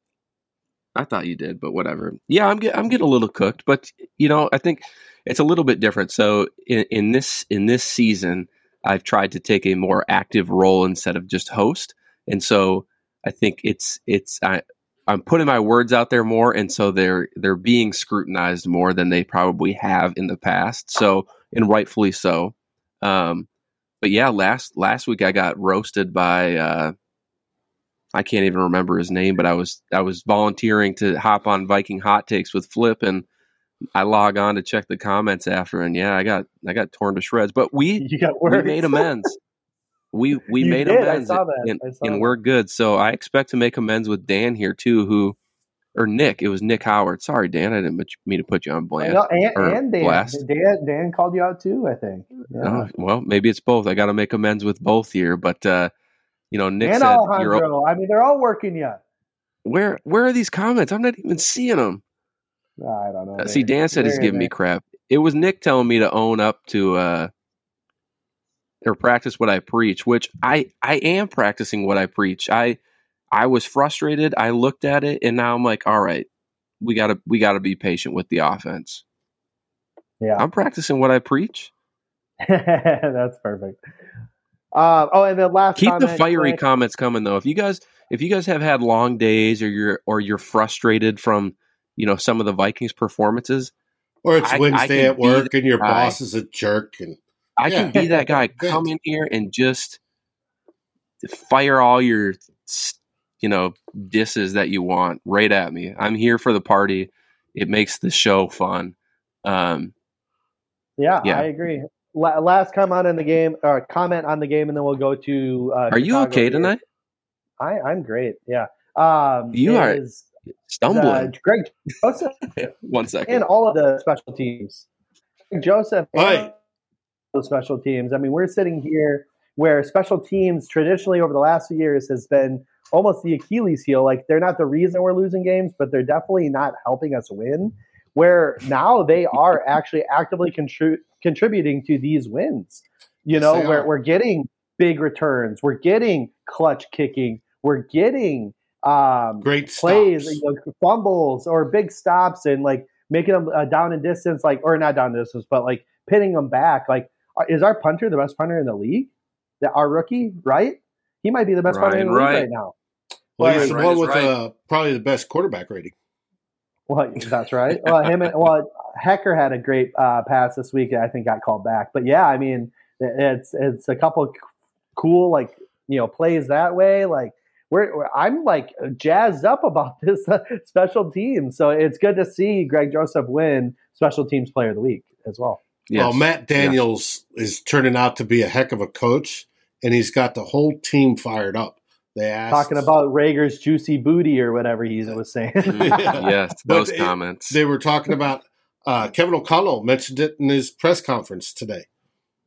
I thought you did, but whatever. Yeah, I'm get, I'm getting a little cooked, but you know, I think it's a little bit different. So in, in this in this season, I've tried to take a more active role instead of just host, and so I think it's it's I I'm putting my words out there more, and so they're they're being scrutinized more than they probably have in the past. So and rightfully so. Um, but yeah, last last week I got roasted by. Uh, I can't even remember his name, but I was I was volunteering to hop on Viking hot takes with Flip, and I log on to check the comments after, and yeah, I got I got torn to shreds. But we we made amends. We we You made did, I amends, saw that. and, and we're good. So I expect to make amends with Dan here too, who or Nick. It was Nick Howard. Sorry, Dan. I didn't mean to put you on blast. No, and, and Dan, blast. Dan. Dan called you out too. I think. Yeah. Oh, well, maybe it's both. I got to make amends with both here, but uh, you know, Nick and said, Alejandro. I mean, they're all working you. Where Where are these comments? I'm not even seeing them. I don't know. Uh, see, Dan said he's giving me crap. It was Nick telling me to own up to uh, or practice what I preach, which I I am practicing what I preach. I I was frustrated. I looked at it, and now I'm like, all right, we gotta we gotta be patient with the offense. Yeah, I'm practicing what I preach. That's perfect. Uh, oh, and the last keep the fiery quick. comments coming though. If you guys if you guys have had long days or you're or you're frustrated from you know some of the Vikings performances, or it's I, Wednesday I at work and your guy. boss is a jerk and I yeah. can be that guy. Come in here and just fire all your you know disses that you want right at me. I'm here for the party. It makes the show fun. Um, yeah, yeah, I agree. La- last comment on the game, or comment on the game, and then we'll go to. Uh, are you okay here. tonight? I I'm great. Yeah. Um, you are stumbling. Greg Joseph. One second. And all of the special teams. Joseph. Right. The special teams. I mean, we're sitting here where special teams traditionally over the last few years has been almost the Achilles heel. Like they're not the reason we're losing games, but they're definitely not helping us win. Where now they are actually actively contri- contributing to these wins. You know, yes, where we're getting big returns, we're getting clutch kicking, we're getting um, great plays, you know, fumbles or big stops, and like making them uh, down in distance, like or not down in distance, but like pinning them back. Like, is our punter the best punter in the league? That our rookie, right? He might be the best Ryan punter in the league right now. Well, he's the one with right. uh, probably the best quarterback rating. Well, that's right. Well, him and well, Hekker had a great uh, pass this week. I think got called back, but yeah, I mean, it's it's a couple cool like you know plays that way. Like we're, we're I'm like jazzed up about this uh, special team. So it's good to see Greg Joseph win Special Teams Player of the Week as well. Yes. Well, Matt Daniels yes. is turning out to be a heck of a coach, and he's got the whole team fired up. They asked, talking about Reagor's juicy booty or whatever he was saying. yes, those but comments. It, they were talking about uh, Kevin O'Connell mentioned it in his press conference today.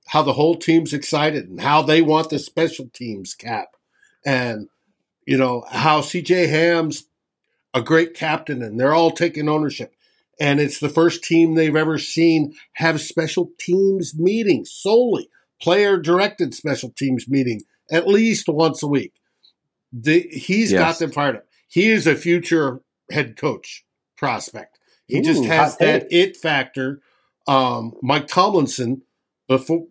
How the whole team's excited and how they want the special teams cap, and you know how CJ Ham's a great captain, and they're all taking ownership. And it's the first team they've ever seen have special teams meetings solely player directed special teams meeting at least once a week the, he's yes. got them fired up. He is a future head coach prospect. He Ooh, just has that it factor. Um, Mike Tomlinson before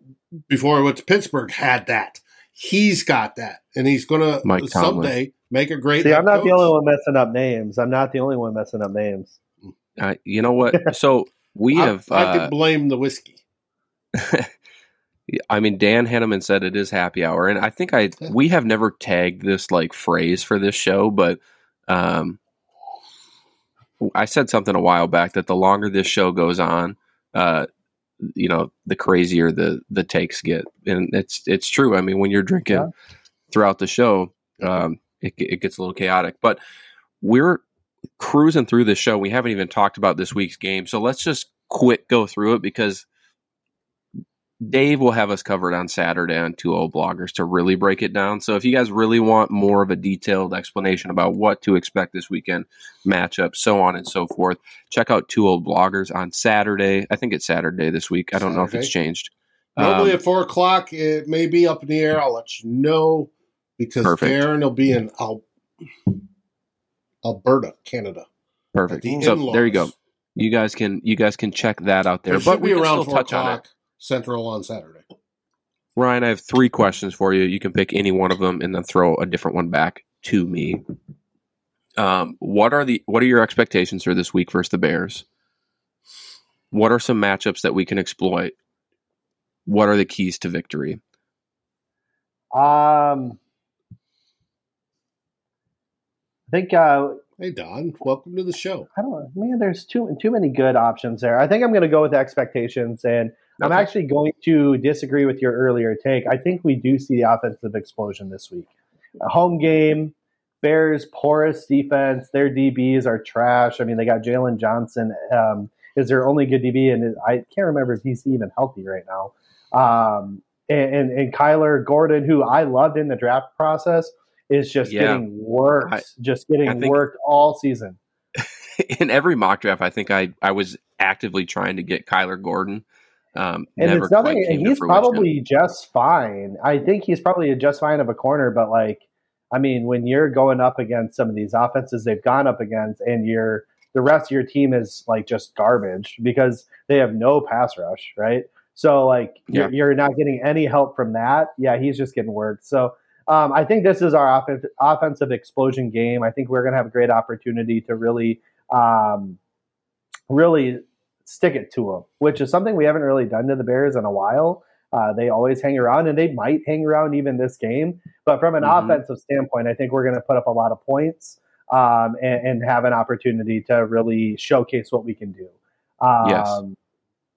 before I went to Pittsburgh had that. He's got that, and he's going to someday make a great. See, I'm not coach. the only one messing up names. I'm not the only one messing up names. Uh, you know what? So we have. I, I uh, blame the whiskey. I mean, Dan Henneman said it is happy hour, and I think I we have never tagged this like phrase for this show, but um, I said something a while back that the longer this show goes on, uh, you know, the crazier the the takes get, and it's it's true. I mean, when you're drinking yeah. throughout the show, um, it it gets a little chaotic, but we're cruising through this show. We haven't even talked about this week's game, so let's just quick go through it because Dave will have us covered on Saturday on Two Old Bloggers to really break it down. So if you guys really want more of a detailed explanation about what to expect this weekend, matchup, so on and so forth, check out Two Old Bloggers on Saturday. I think it's Saturday this week. I don't Saturday. know if it's changed. Normally um, at four o'clock, it may be up in the air. I'll let you know because perfect. Darren will be in Al- Alberta, Canada. Perfect. The so there you go. You guys can you guys can check that out there. It but we can still touch o'clock. on it Central on Saturday. Ryan, I have three questions for you. You can pick any one of them and then throw a different one back to me. Um, what are the what are your expectations for this week versus the Bears? What are some matchups that we can exploit? What are the keys to victory? Um, I think uh, Hey Don, welcome to the show. I don't know, man. There's too too many good options there. I think I'm going to go with expectations, and I'm actually going to disagree with your earlier take. I think we do see the offensive explosion this week. A home game, Bears porous defense. Their DBs are trash. I mean, they got Jaylon Johnson um, is their only good DB, and I can't remember if he's even healthy right now. Um, and, and, and Kyler Gordon, who I loved in the draft process, is just yeah. getting worked, I, just getting worked all season. In every mock draft, I think I I was actively trying to get Kyler Gordon. Um, and it's nothing. And he's probably just fine. I think he's probably just fine of a corner, but like, I mean, when you're going up against some of these offenses they've gone up against, and you're the rest of your team is like just garbage because they have no pass rush, right? So like yeah. you're, you're, not getting any help from that. Yeah, he's just getting worked. So um, I think this is our off- offensive explosion game. I think we're going to have a great opportunity to really, um, really stick it to them, which is something we haven't really done to the Bears in a while. Uh, they always hang around, and they might hang around even this game. But from an mm-hmm. offensive standpoint, I think we're going to put up a lot of points um, and, and, have an opportunity to really showcase what we can do. Um, yes.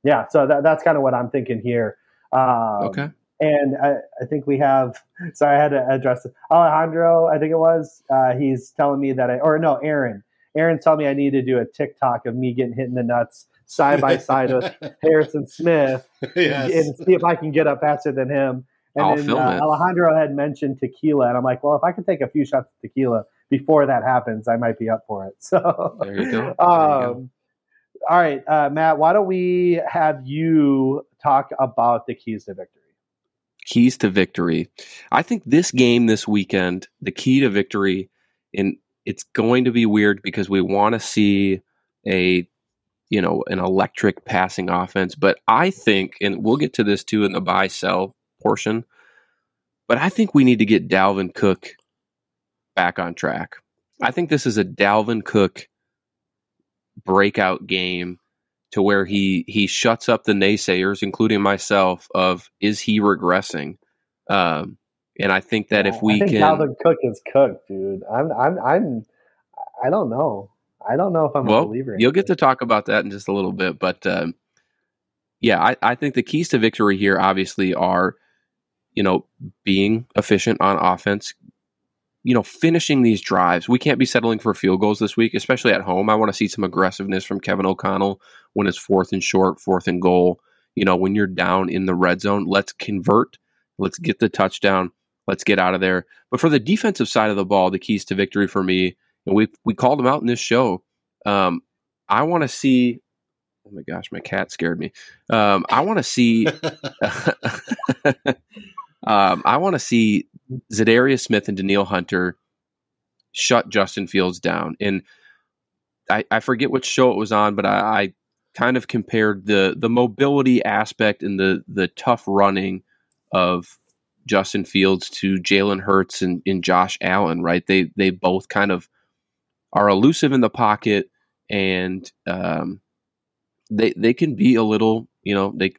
Yeah, so that, that's kind of what I'm thinking here. Um, okay. And I, I, think we have. Sorry, I had to address it. Alejandro, I think it was. Uh, he's telling me that I, or no, Aaron. Aaron's telling me I need to do a TikTok of me getting hit in the nuts side by side with Harrison Smith yes. and, see if I can get up faster than him. And I'll then uh, Alejandro had mentioned tequila, and I'm like, well, if I can take a few shots of tequila, before that happens, I might be up for it. So there you go. Um, all right, uh, Matt, why don't we have you talk about the keys to victory? Keys to victory. I think this game this weekend, the key to victory, and it's going to be weird because we want to see a you know an electric passing offense, but I think, and we'll get to this too in the buy sell portion, but I think we need to get Dalvin Cook back on track. I think this is a Dalvin Cook breakout game to where he he shuts up the naysayers, including myself, of is he regressing? Um, and I think that yeah, if we I think can, Dalvin Cook is cooked, dude. I'm I'm I'm I don't know. I don't know if I'm well, a believer. You'll get to talk about that in just a little bit, but um, yeah, I, I think the keys to victory here obviously are, you know, being efficient on offense, you know, finishing these drives. We can't be settling for field goals this week, especially at home. I want to see some aggressiveness from Kevin O'Connell when it's fourth and short, fourth and goal. You know, when you're down in the red zone, let's convert, let's get the touchdown, let's get out of there. But for the defensive side of the ball, the keys to victory for me, and we we called them out in this show. Um, I want to see. Oh my gosh, my cat scared me. Um, I want to see. um, I want to see Za'Darius Smith and Danielle Hunter shut Justin Fields down. And I, I forget which show it was on, but I, I kind of compared the the mobility aspect and the the tough running of Justin Fields to Jalen Hurts and, and Josh Allen, right? They they both kind of are elusive in the pocket and um, they they can be a little, you know, they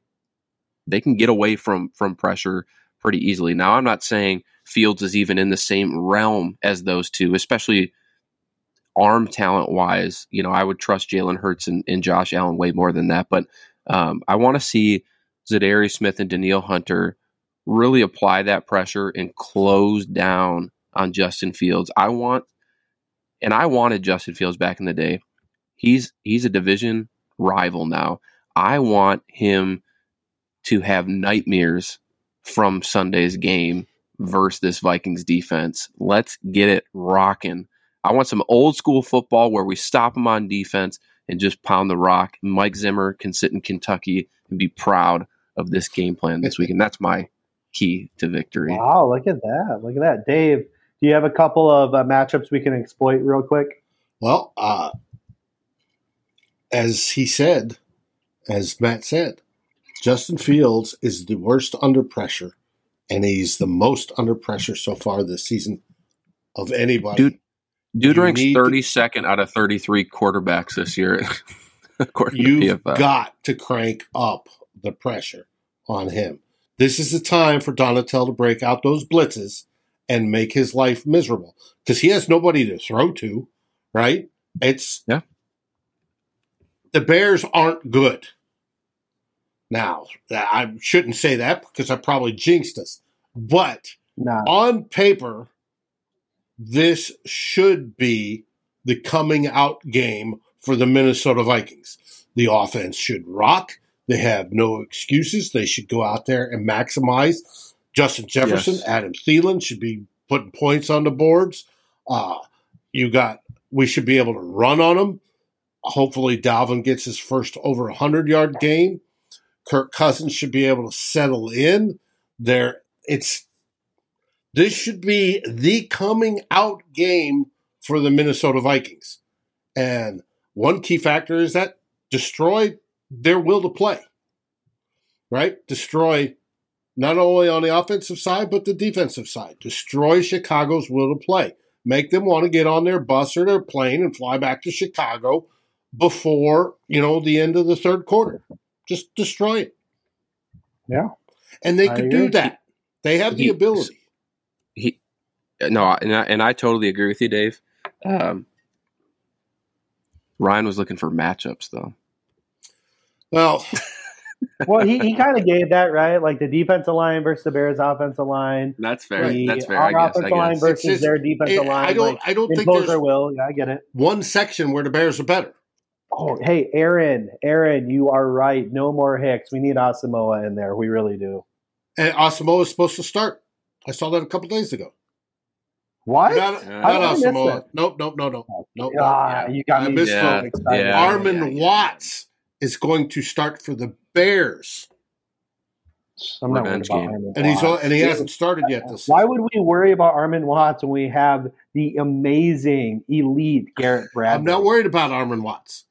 they can get away from from pressure pretty easily. Now, I'm not saying Fields is even in the same realm as those two, especially arm talent wise. You know, I would trust Jalen Hurts and, and, Josh Allen way more than that. But um, I want to see Za'Darius Smith and Danielle Hunter really apply that pressure and close down on Justin Fields. I want, and I wanted Justin Fields back in the day. He's he's a division rival now. I want him to have nightmares from Sunday's game versus this Vikings defense. Let's get it rocking. I want some old school football where we stop them on defense and just pound the rock. Mike Zimmer can sit in Kentucky and be proud of this game plan this week. And that's my key to victory. Wow, look at that. Look at that. Dave, do you have a couple of uh, matchups we can exploit real quick? Well, uh, as he said, as Matt said, Justin Fields is the worst under pressure, and he's the most under pressure so far this season of anybody. Dude, dude ranks thirty second out of thirty three quarterbacks this year. You've got to crank up the pressure on him. This is the time for Donatell to break out those blitzes and make his life miserable because he has nobody to throw to. Right? It's yeah. The Bears aren't good. Now, I shouldn't say that because I probably jinxed us. But nah. on paper, this should be the coming out game for the Minnesota Vikings. The offense should rock. They have no excuses. They should go out there and maximize. Justin Jefferson, Yes. Adam Thielen should be putting points on the boards. Uh, you got. We should be able to run on them. Hopefully, Dalvin gets his first over 100 yard game. Kirk Cousins should be able to settle in. There, it's this should be the coming out game for the Minnesota Vikings. And one key factor is that destroy their will to play. Right? Destroy not only on the offensive side, but the defensive side. Destroy Chicago's will to play. Make them want to get on their bus or their plane and fly back to Chicago before, you know, the end of the third quarter. Just destroy it. Yeah. And they I could agree. do that. They have the He- ability. he no and I, and I totally agree with you dave um, ryan was looking for matchups though Well, Well, he, he kind of gave that right, like the defensive line versus the Bears' offensive line. that's fair The, that's fair our i guess, I offensive line guess. versus just- their defensive it- line. I don't. like, I don't think impose there's their will. Yeah, I get it. one section where the Bears are better. Oh, hey, Aaron, Aaron, you are right. No more Hicks. We need Asamoah in there. We really do. And Asamoah is supposed to start. I saw that a couple days ago. What? Not, Yeah. not How did I miss Asamoah. that? Nope, nope, no, no, nope. Ah, you got I me missed so one. excited. Yeah. Armon yeah, yeah. Watts is going to start for the Bears, I'm not worried about game. Armon and he's Watts. and he hasn't started yet this Why season. would we worry about Armon Watts when we have the amazing, elite Garrett Bradbury? I'm not worried about Armon Watts.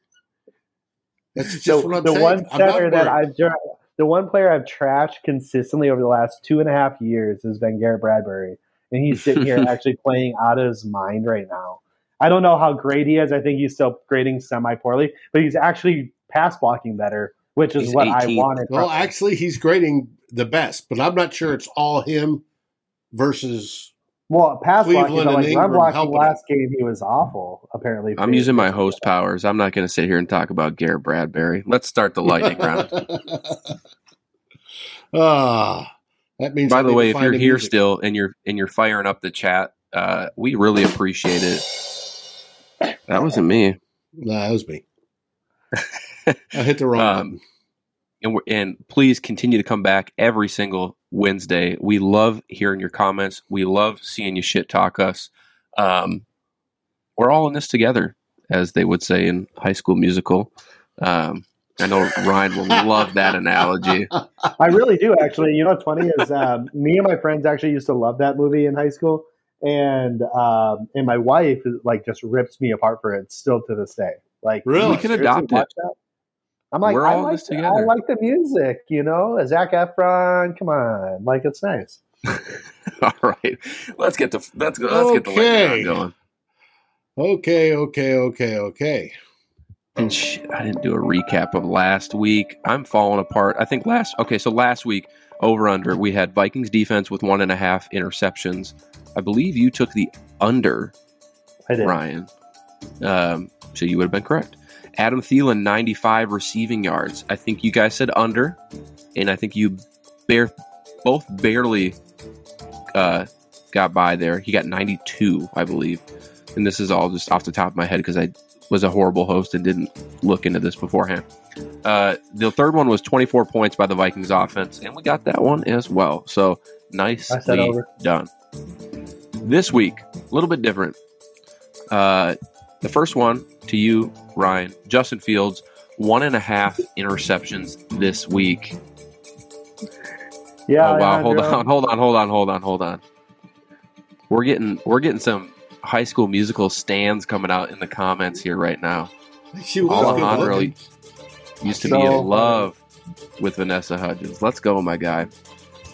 That's just So what I'm the saying. one I'm not center that. I've dra- the one player I've trashed consistently over the last two and a half years has been Garrett Bradbury, and he's sitting here actually playing out of his mind right now. I don't know how great he is. I think he's still grading semi poorly, but he's actually pass blocking better, which is He's what I 18th. wanted. from Well, him. actually, he's grading the best, but I'm not sure it's all him versus. well, pass blocking. Cleveland But and like run Ingram blocking helping last game, he was awful. Apparently, i'm using my host powers i'm not going to sit here and talk about garrett bradbury let's start the lightning round Ah, that means. by the way if you're here music. still and you're and you're firing up the chat uh, we really appreciate it that wasn't me Nah, that was me. I hit the wrong Um, button. and we're, and please continue to come back every single Wednesday. We love hearing your comments. We love seeing you shit talk us. Um, we're all in this together, as they would say in High School Musical. Um, I know Ryan will love that analogy. I really do, actually. You know what's funny is um, me and my friends actually used to love that movie in high school, and um, and my wife like just rips me apart for it still to this day. Like, Really? We can adopt it. Watch that? I'm like, We're I all like this the- I like the music, you know, Zac Efron. Come on, like it's nice. all right, let's get the let's go. Let's get the lightning going. Okay, okay, okay, okay. And shit, I didn't do a recap of last week. I'm falling apart. I think last okay, so last week over under we had Vikings defense with one and a half interceptions. I believe you took the under, I did. Ryan. Um, so you would have been correct. Adam Thielen, 95 receiving yards. I think you guys said under, and I think you bare, both barely uh, got by there. He got 92, I believe. And this is all just off the top of my head because I was a horrible host and didn't look into this beforehand. Uh, the third one was 24 points by the Vikings offense, and we got that one as well. So nicely done. This week, a little bit different. Uh, the first one to you, Ryan. Justin Fields, one and a half interceptions this week. Yeah. oh wow! Hold Alejandro. on, hold on, hold on, hold on, hold on. We're getting we're getting some High School Musical stands coming out in the comments here right now. She was good Alejandro used to So be in um, love with Vanessa Hudgens. Let's go, my guy.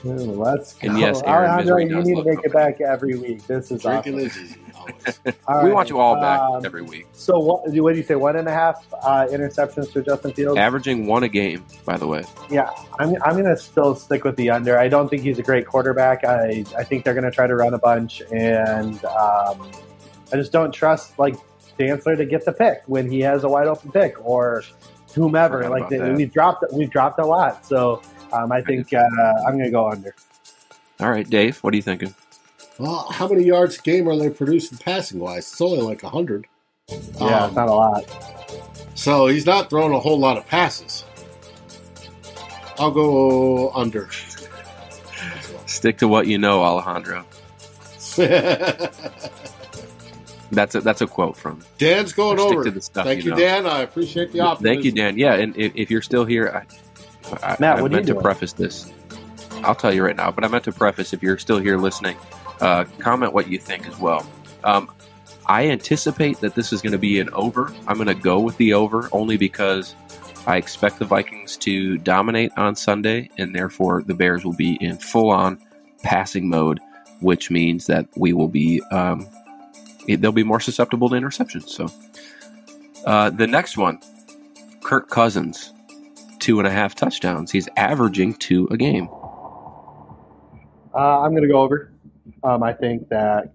Ooh, let's go. And yes, Aaron Alejandro, Misery you need to make it back every week. This is Drinking awesome. is always. All we want you all back um, every week. So what? What do you say? One and a half uh, interceptions for Justin Fields. Averaging one a game, by the way. Yeah, I'm, I'm going to still stick with the under. I don't think he's a great quarterback. I, I think they're going to try to run a bunch, and um, I just don't trust like Dantzler to get the pick when he has a wide open pick or whomever. Like they, we've dropped we've dropped a lot, so um, I think uh, I'm going to go under. All right, Dave, what are you thinking? Well, how many yards a game are they producing passing wise? It's only like 100. Yeah, um, not a lot. So he's not throwing a whole lot of passes. I'll go under. Stick to what you know, Alejandro. that's a that's a quote from Dan's going over. Thank you, you know. Dan. I appreciate the optimism. Thank you, Dan. Yeah, and if, if you're still here, I, I, Matt, I meant to preface this. I'll tell you right now, but I meant to preface if you're still here listening, uh, comment what you think as well. Um, I anticipate that this is going to be an over. I'm going to go with the over only because I expect the Vikings to dominate on Sunday, and therefore the Bears will be in full on passing mode, which means that we will be um, they'll be more susceptible to interceptions. So uh, the next one, Kirk Cousins, two and a half touchdowns. He's averaging two a game. Uh, I'm going to go over. Um, I think that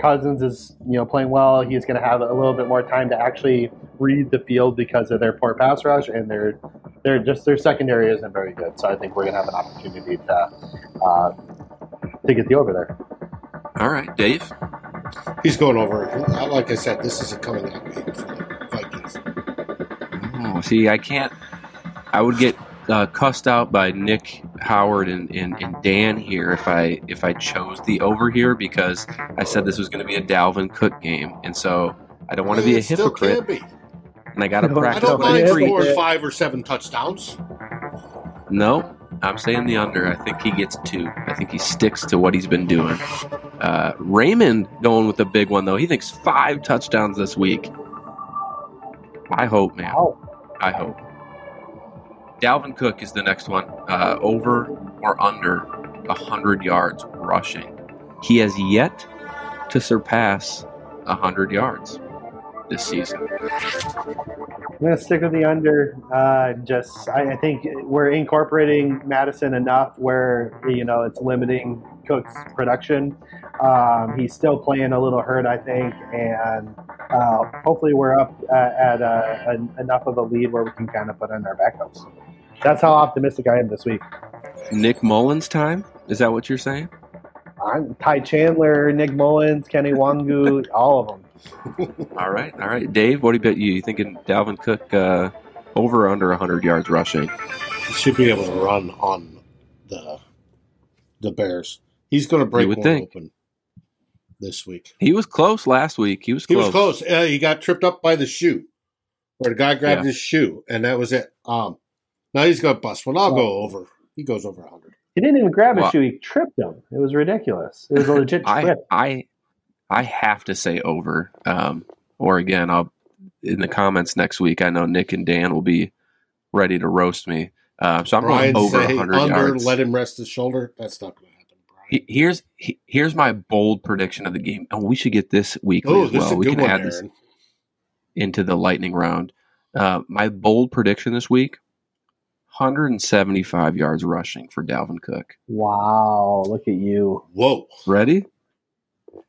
Cousins is, you know, playing well. He's going to have a little bit more time to actually read the field because of their poor pass rush and their, their just their secondary isn't very good. So I think we're going to have an opportunity to uh, to get the over there. All right, Dave. He's going over. Like I said, this is a coming out game for the Vikings. Oh, see, I can't. I would get uh, cussed out by Nick Howard and, and, and, Dan here if I if I chose the over here because I said this was going to be a Dalvin Cook game, and so I don't want to be a hypocrite. Be. And I got to practice. I don't mind scoring five or seven touchdowns. No, I'm saying the under. I think he gets two. I think he sticks to what he's been doing. Uh, Raymond going with the big one though. He thinks five touchdowns this week. I hope, man. I hope. Dalvin Cook is the next one. Uh, over or under 100 yards rushing. He has yet to surpass 100 yards this season. I'm going to stick with the under. Uh, just, I, I, think we're incorporating Mattison enough where you know it's limiting Cook's production. Um, he's still playing a little hurt, I think, and uh, hopefully we're up uh, at a, a, enough of a lead where we can kind of put in our backups. That's how optimistic I am this week. Nick Mullens time? Is that what you're saying? I'm Ty Chandler, Nick Mullens, Kenny Nwangwu, all of them. all right, all right. Dave, what do you bet you? You thinking Dalvin Cook uh, over or under 100 yards rushing? He should be able to run on the the Bears. He's going to break one think. open this week. He was close last week. He was close. He was close. Uh, he got tripped up by the shoe, where the guy grabbed yeah. his shoe, and that was it. Um, now he's going to bust one. I'll go over. He goes over 100. He didn't even grab well, a shoe. He tripped him. It was ridiculous. It was a legit trip. I, I, I have to say over. Um, or again, I'll in the comments next week. I know Nick and Dan will be ready to roast me. Uh, so I'm Brian going over 100 under, yards. Let him rest his shoulder. That's not going to happen. Brian. Here's here's my bold prediction of the game. Oh, we should get this weekly oh, as well. We can one, add Aaron. this into the lightning round. Uh, my bold prediction this week 175 yards rushing for Dalvin Cook. Wow, look at you. Whoa. Ready?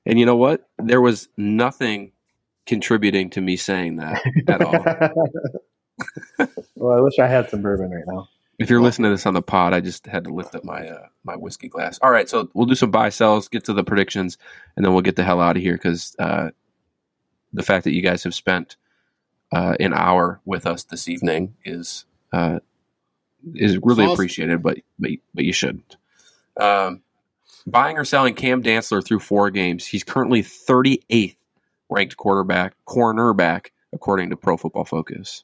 And you know what? There was nothing contributing to me saying that at all. well, I wish I had some bourbon right now. If you're listening to this on the pod, I just had to lift up my uh, my whiskey glass. All right, so we'll do some buy sells, get to the predictions, and then we'll get the hell out of here because uh, the fact that you guys have spent uh, an hour with us this evening is uh, is really awesome. appreciated, but, but but you shouldn't. Um, buying or selling Cam Dantzler through four games. He's currently 38th ranked quarterback, cornerback, according to Pro Football Focus.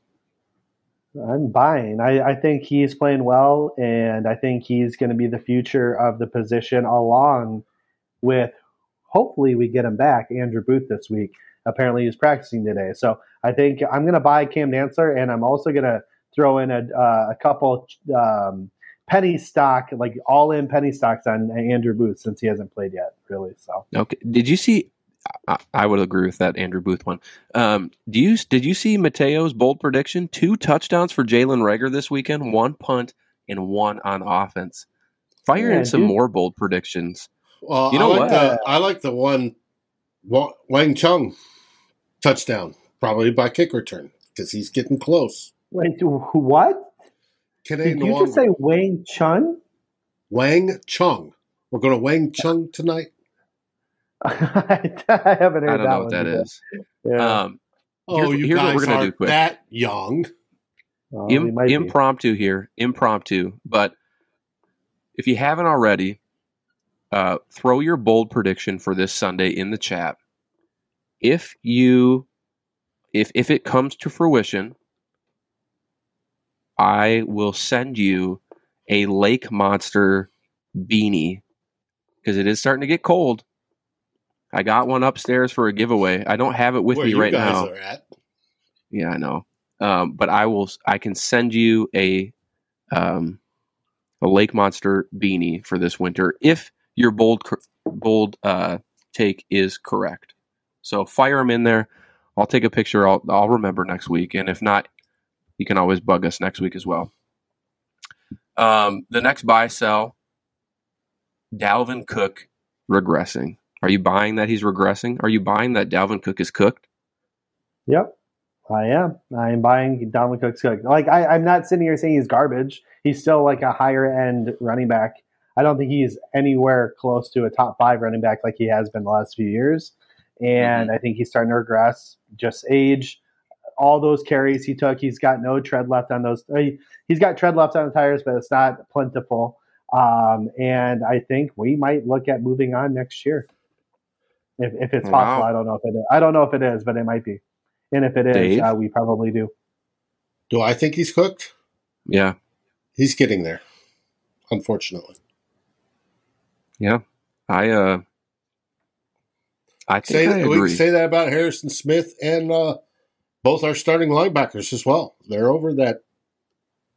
I'm buying. I, I think he's playing well, and I think he's going to be the future of the position, along with hopefully we get him back, Andrew Booth this week. Apparently, he's practicing today. So I think I'm going to buy Cam Dantzler, and I'm also going to throw in a, uh, a couple um, penny stock, like all in penny stocks on Andrew Booth since he hasn't played yet, really. So okay, did you see? I, I would agree with that Andrew Booth one. Um, do you did you see Mateo's bold prediction? Two touchdowns for Jalen Reagor this weekend, one punt and one on offense. Fire yeah, in some dude. more bold predictions. Well, you know I like what? The, I like the one Wang Chung touchdown, probably by kick return because he's getting close. Wait, what? Canadian Did you just say Wang Chung? Wang Chung. We're going to Wang Chung tonight. I haven't heard I don't that know what that either. is. Yeah. Um, Oh, Here's- you here's what guys we're gonna do aren't that young. Well, he Im- might be. impromptu here, impromptu. But if you haven't already, uh, throw your bold prediction for this Sunday in the chat. If you, if if it comes to fruition, I will send you a Lake Monster beanie because it is starting to get cold. I got one upstairs for a giveaway. I don't have it with Where me right now. Yeah, I know. Um, but I will. I can send you a um, a Lake Monster beanie for this winter if your bold bold uh, take is correct. So fire them in there. I'll take a picture. I'll I'll remember next week, and if not, you can always bug us next week as well. Um, the next buy sell. Dalvin Cook regressing. Are you buying that he's regressing? Are you buying that Dalvin Cook is cooked? Yep, I am. I am buying Dalvin Cook's cook. Like I, I'm not sitting here saying he's garbage. He's still like a higher end running back. I don't think he's anywhere close to a top five running back like he has been the last few years. And I think he's starting to regress. Just age, all those carries he took, he's got no tread left on those. he- He's got tread left on the tires, but it's not plentiful. Um, and I think we might look at moving on next year. If, if it's Wow. possible, I don't know if it is. I don't know if it is, but it might be. And if it is, uh, we probably do. Do I think he's cooked? Yeah, He's getting there, unfortunately. Yeah. I uh, I think Say I we agree. can say that about Harrison Smith and uh, both our starting linebackers as well. They're over that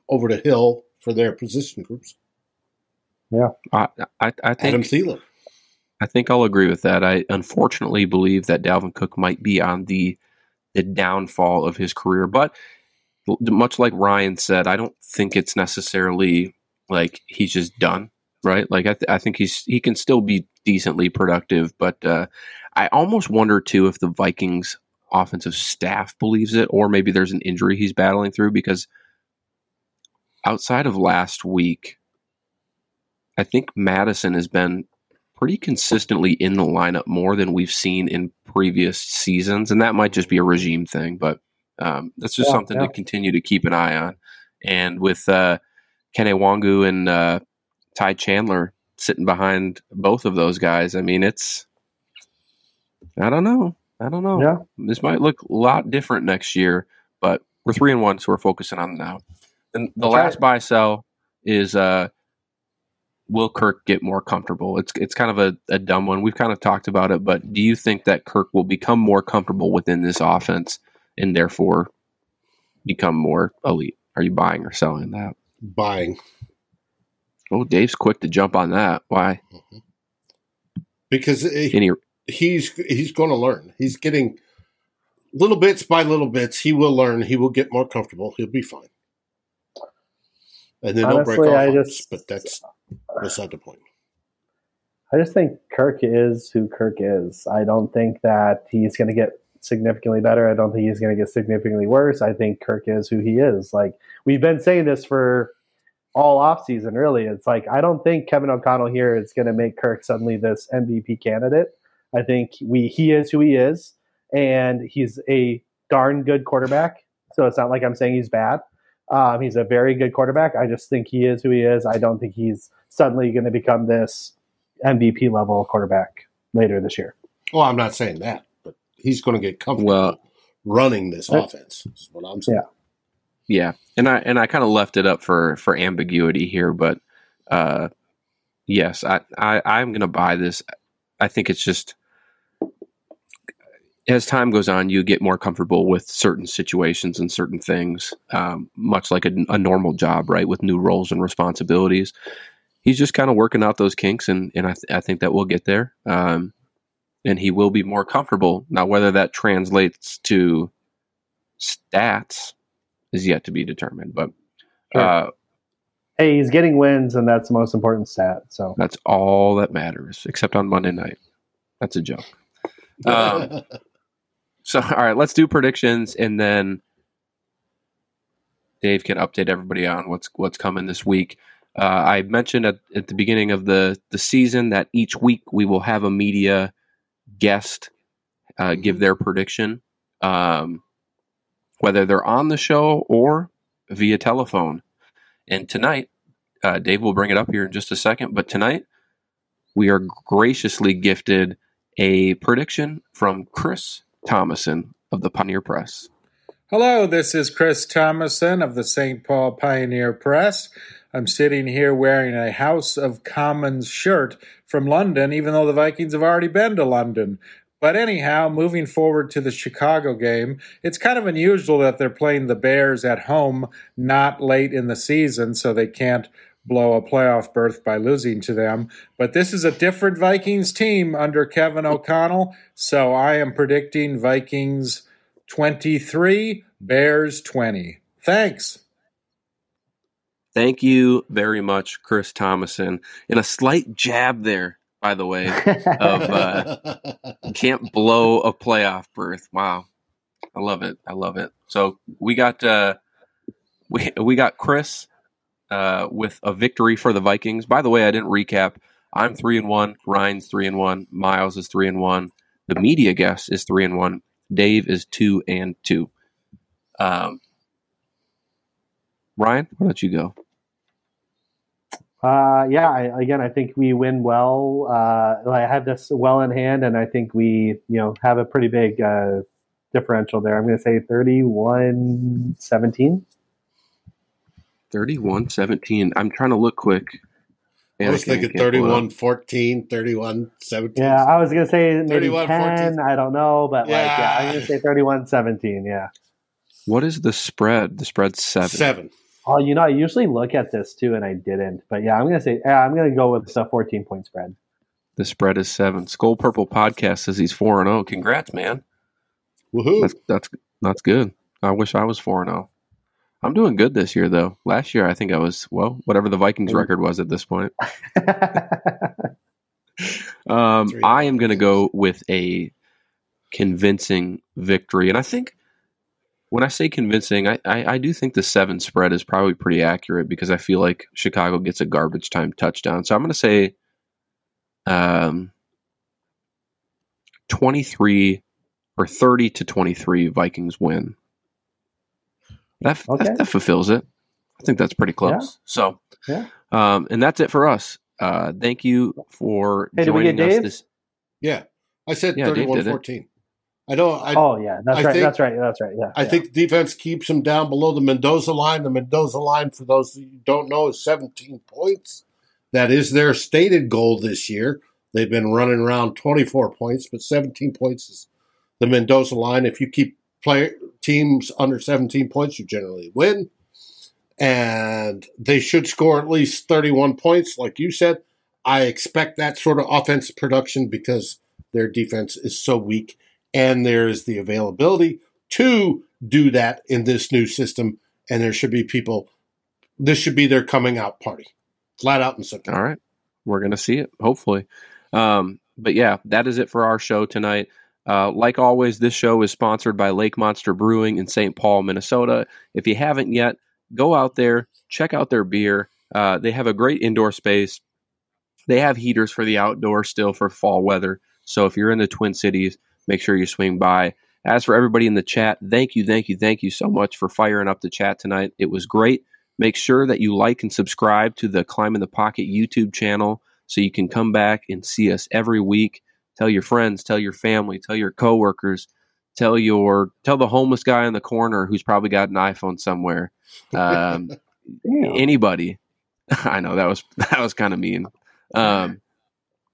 over the hill for their position groups. Yeah, I, I, I Adam think Thielen. I think I'll agree with that. I unfortunately believe that Dalvin Cook might be on the the downfall of his career, but much like Ryan said, I don't think it's necessarily like he's just done. Right? Like I, th- I think he's he can still be decently productive, but uh, I almost wonder too if the Vikings offensive staff believes it, or maybe there's an injury he's battling through because outside of last week, I think Mattison has been pretty consistently in the lineup more than we've seen in previous seasons, and that might just be a regime thing, but um, that's just Yeah, something yeah. to continue to keep an eye on. And with uh, Kene Nwangwu and uh, Ty Chandler sitting behind both of those guys, I mean, it's I don't know, I don't know. Yeah. This might look a lot different next year, but we're three and one, so we're focusing on now. And the That's last right. buy sell is uh, will Kirk get more comfortable? It's it's kind of a, a dumb one. We've kind of talked about it, but do you think that Kirk will become more comfortable within this offense and therefore become more elite? Are you buying or selling that? Buying. Oh, Dave's quick to jump on that. Why? Because he- Any he's he's going to learn. He's getting little bits by little bits. He will learn. He will get more comfortable. He'll be fine. And then he'll break Honestly, off I just- but that's beside the point. I just think Kirk is who Kirk is. I don't think that he's going to get significantly better. I don't think he's going to get significantly worse. I think Kirk is who he is. Like we've been saying this for all off season. Really, it's like I don't think Kevin O'Connell here is going to make Kirk suddenly this MVP candidate. I think we he is who he is, and he's a darn good quarterback. So it's not like I'm saying he's bad. Um, he's a very good quarterback. I just think he is who he is. I don't think he's suddenly going to become this MVP level quarterback later this year. Well, I'm not saying that, but he's going to get comfortable Well- running this offense. Is what I'm saying. Yeah, and I and I kind of left it up for for ambiguity here, but uh, yes, I, I I'm gonna buy this. I think it's just as time goes on, you get more comfortable with certain situations and certain things, um, much like a, a normal job, right? With new roles and responsibilities, he's just kind of working out those kinks, and and I, th- I think that we'll get there, um, and he will be more comfortable now. Whether that translates to stats is yet to be determined, but Sure. uh, Hey, he's getting wins, and that's the most important stat. So that's all that matters, except on Monday night. That's a joke. Um, So, all right, let's do predictions, and then Dave can update everybody on what's what's coming this week. Uh, I mentioned at, at the beginning of the the season that each week we will have a media guest uh, give their prediction, um, whether they're on the show or via telephone. And tonight, uh, Dave will bring it up here in just a second, but tonight we are graciously gifted a prediction from Chris Tomasson of the Pioneer Press. Hello, this is Chris Tomasson of the St. Paul Pioneer Press. I'm sitting here wearing a House of Commons shirt from London, even though the Vikings have already been to London. But anyhow, moving forward to the Chicago game, it's kind of unusual that they're playing the Bears at home not late in the season, so they can't blow a playoff berth by losing to them. But this is a different Vikings team under Kevin O'Connell, so I am predicting Vikings 23, Bears 20. Thanks. Thank you very much, Chris Tomasson. And a slight jab there by the way, of uh, can't blow a playoff berth. Wow, I love it. I love it. So we got uh, we we got Chris uh, with a victory for the Vikings. By the way, I didn't recap. I'm three and one. Ryan's three and one. Miles is three and one. The media guest is three and one. Dave is two and two. Um, Ryan, why don't you go? Uh, yeah, I, again, I think we win well. Uh, I have this well in hand, and I think we, you know, have a pretty big uh, differential there. I'm going to say 31 17. 31 17. I'm trying to look quick. I was thinking 31 14, 31 17. Yeah, I was going to say maybe 31, 10. 14. I don't know, but like, yeah, I'm going to say 31 17. Yeah. What is the spread? The spread seven. Seven. Oh, you know, I usually look at this too, and I didn't. But yeah, I'm going to say, yeah, I'm going to go with a 14 point spread. The spread is seven. Skull Purple Podcast says he's 4 and 0. Congrats, man. Woohoo. That's, that's, that's good. I wish I was 4 and 0. I'm doing good this year, though. Last year, I think I was well, whatever the Vikings record was at this point. um, I am going to go with a convincing victory, and I think when I say convincing, I, I, I, do think the seven spread is probably pretty accurate because I feel like Chicago gets a garbage time touchdown. So I'm going to say um, 23 or 30 to 23 Vikings win. That, okay. that, that, fulfills it. I think that's pretty close. Yeah. So, yeah. Um, and that's it for us. Uh, thank you for hey, joining us. This, yeah, I said yeah, 31 14. I don't. I, oh yeah, that's I right. Think, that's right. That's right. Yeah. I yeah. think defense keeps them down below the Mendoza line. The Mendoza line, for those who don't know, is 17 points. That is their stated goal this year. They've been running around 24 points, but 17 points is the Mendoza line. If you keep play teams under 17 points, you generally win. And they should score at least 31 points, like you said. I expect that sort of offensive production because their defense is so weak and there's the availability to do that in this new system. And there should be people, this should be their coming out party, flat out and simple. All right. We're going to see it, hopefully. Um, but yeah, that is it for our show tonight. Uh, like always, this show is sponsored by Lake Monster Brewing in St. Paul, Minnesota. If you haven't yet, go out there, check out their beer. Uh, they have a great indoor space. They have heaters for the outdoor still for fall weather. So if you're in the Twin Cities, make sure you swing by. As for everybody in the chat, thank you, thank you, thank you so much for firing up the chat tonight. It was great. Make sure that you like and subscribe to the Climbing the Pocket YouTube channel so you can come back and see us every week. Tell your friends, tell your family, tell your coworkers, tell your tell the homeless guy in the corner who's probably got an iPhone somewhere. Um, anybody. I know that was that was kind of mean. Um,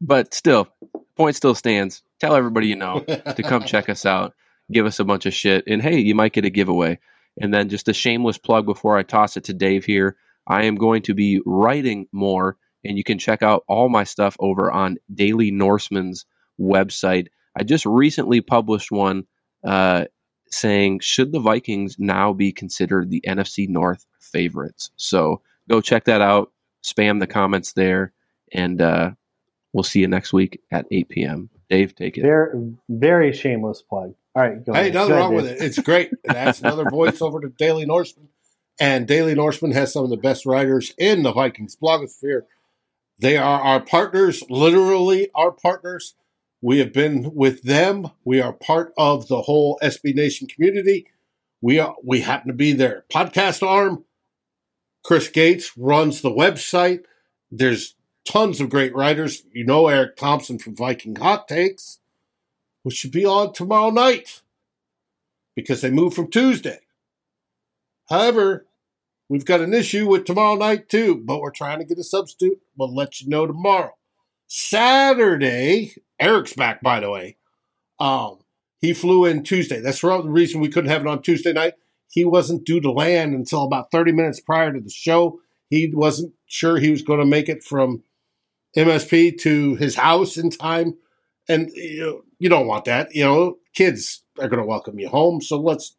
but still, point still stands. Tell everybody you know to come check us out, give us a bunch of shit, and hey, you might get a giveaway. And then just a shameless plug before I toss it to Dave here. I am going to be writing more, and you can check out all my stuff over on Daily Norseman's website. I just recently published one uh, saying, should the Vikings now be considered the NFC North favorites? So go check that out. Spam the comments there, and uh, We'll see you next week at 8 p.m. Dave, take it. Very, very shameless plug. All right. Go hey, ahead. nothing go wrong ahead, with it. It's great. It adds another voice over to Daily Norseman. And Daily Norseman has some of the best writers in the Vikings blogosphere. They are our partners, literally our partners. We have been with them. We are part of the whole SB Nation community. We are we happen to be their podcast arm. Chris Gates runs the website. There's tons of great writers. You know Eric Thompson from Viking Hot Takes, which should be on tomorrow night because they moved from Tuesday. However, we've got an issue with tomorrow night too, but we're trying to get a substitute. We'll let you know tomorrow. Saturday, Eric's back, by the way. Um, he flew in Tuesday. That's the reason we couldn't have it on Tuesday night. He wasn't due to land until about 30 minutes prior to the show. He wasn't sure he was going to make it from MSP to his house in time. And you, know, you don't want that. You know, kids are going to welcome you home. So let's,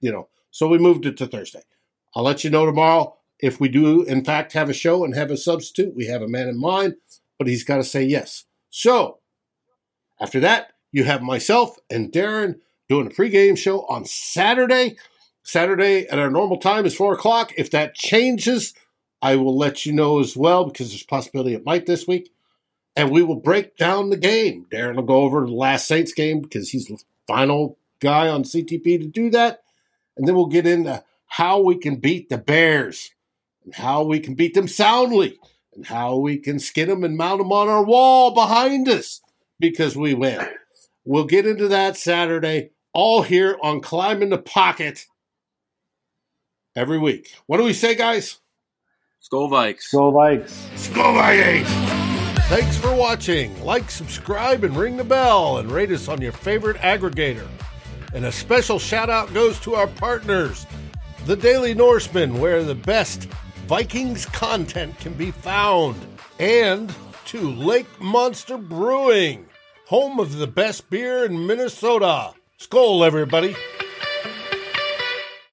you know, so we moved it to Thursday. I'll let you know tomorrow if we do, in fact, have a show and have a substitute. We have a man in mind, but he's got to say yes. So after that, you have myself and Darren doing a pregame show on Saturday. Saturday at our normal time is four o'clock. If that changes, I will let you know as well because there's possibility it might this week. And we will break down the game. Darren will go over the last Saints game because he's the final guy on CTP to do that. And then we'll get into how we can beat the Bears and how we can beat them soundly and how we can skin them and mount them on our wall behind us because we win. We'll get into that Saturday, all here on Climbing the Pocket every week. What do we say, guys? Skol Vikes. Skol Vikes. Skol Vikes. Thanks for watching. Like, subscribe, and ring the bell, and rate us on your favorite aggregator. And a special shout out goes to our partners, the Daily Norseman, where the best Vikings content can be found, and to Lake Monster Brewing, home of the best beer in Minnesota. Skol, everybody.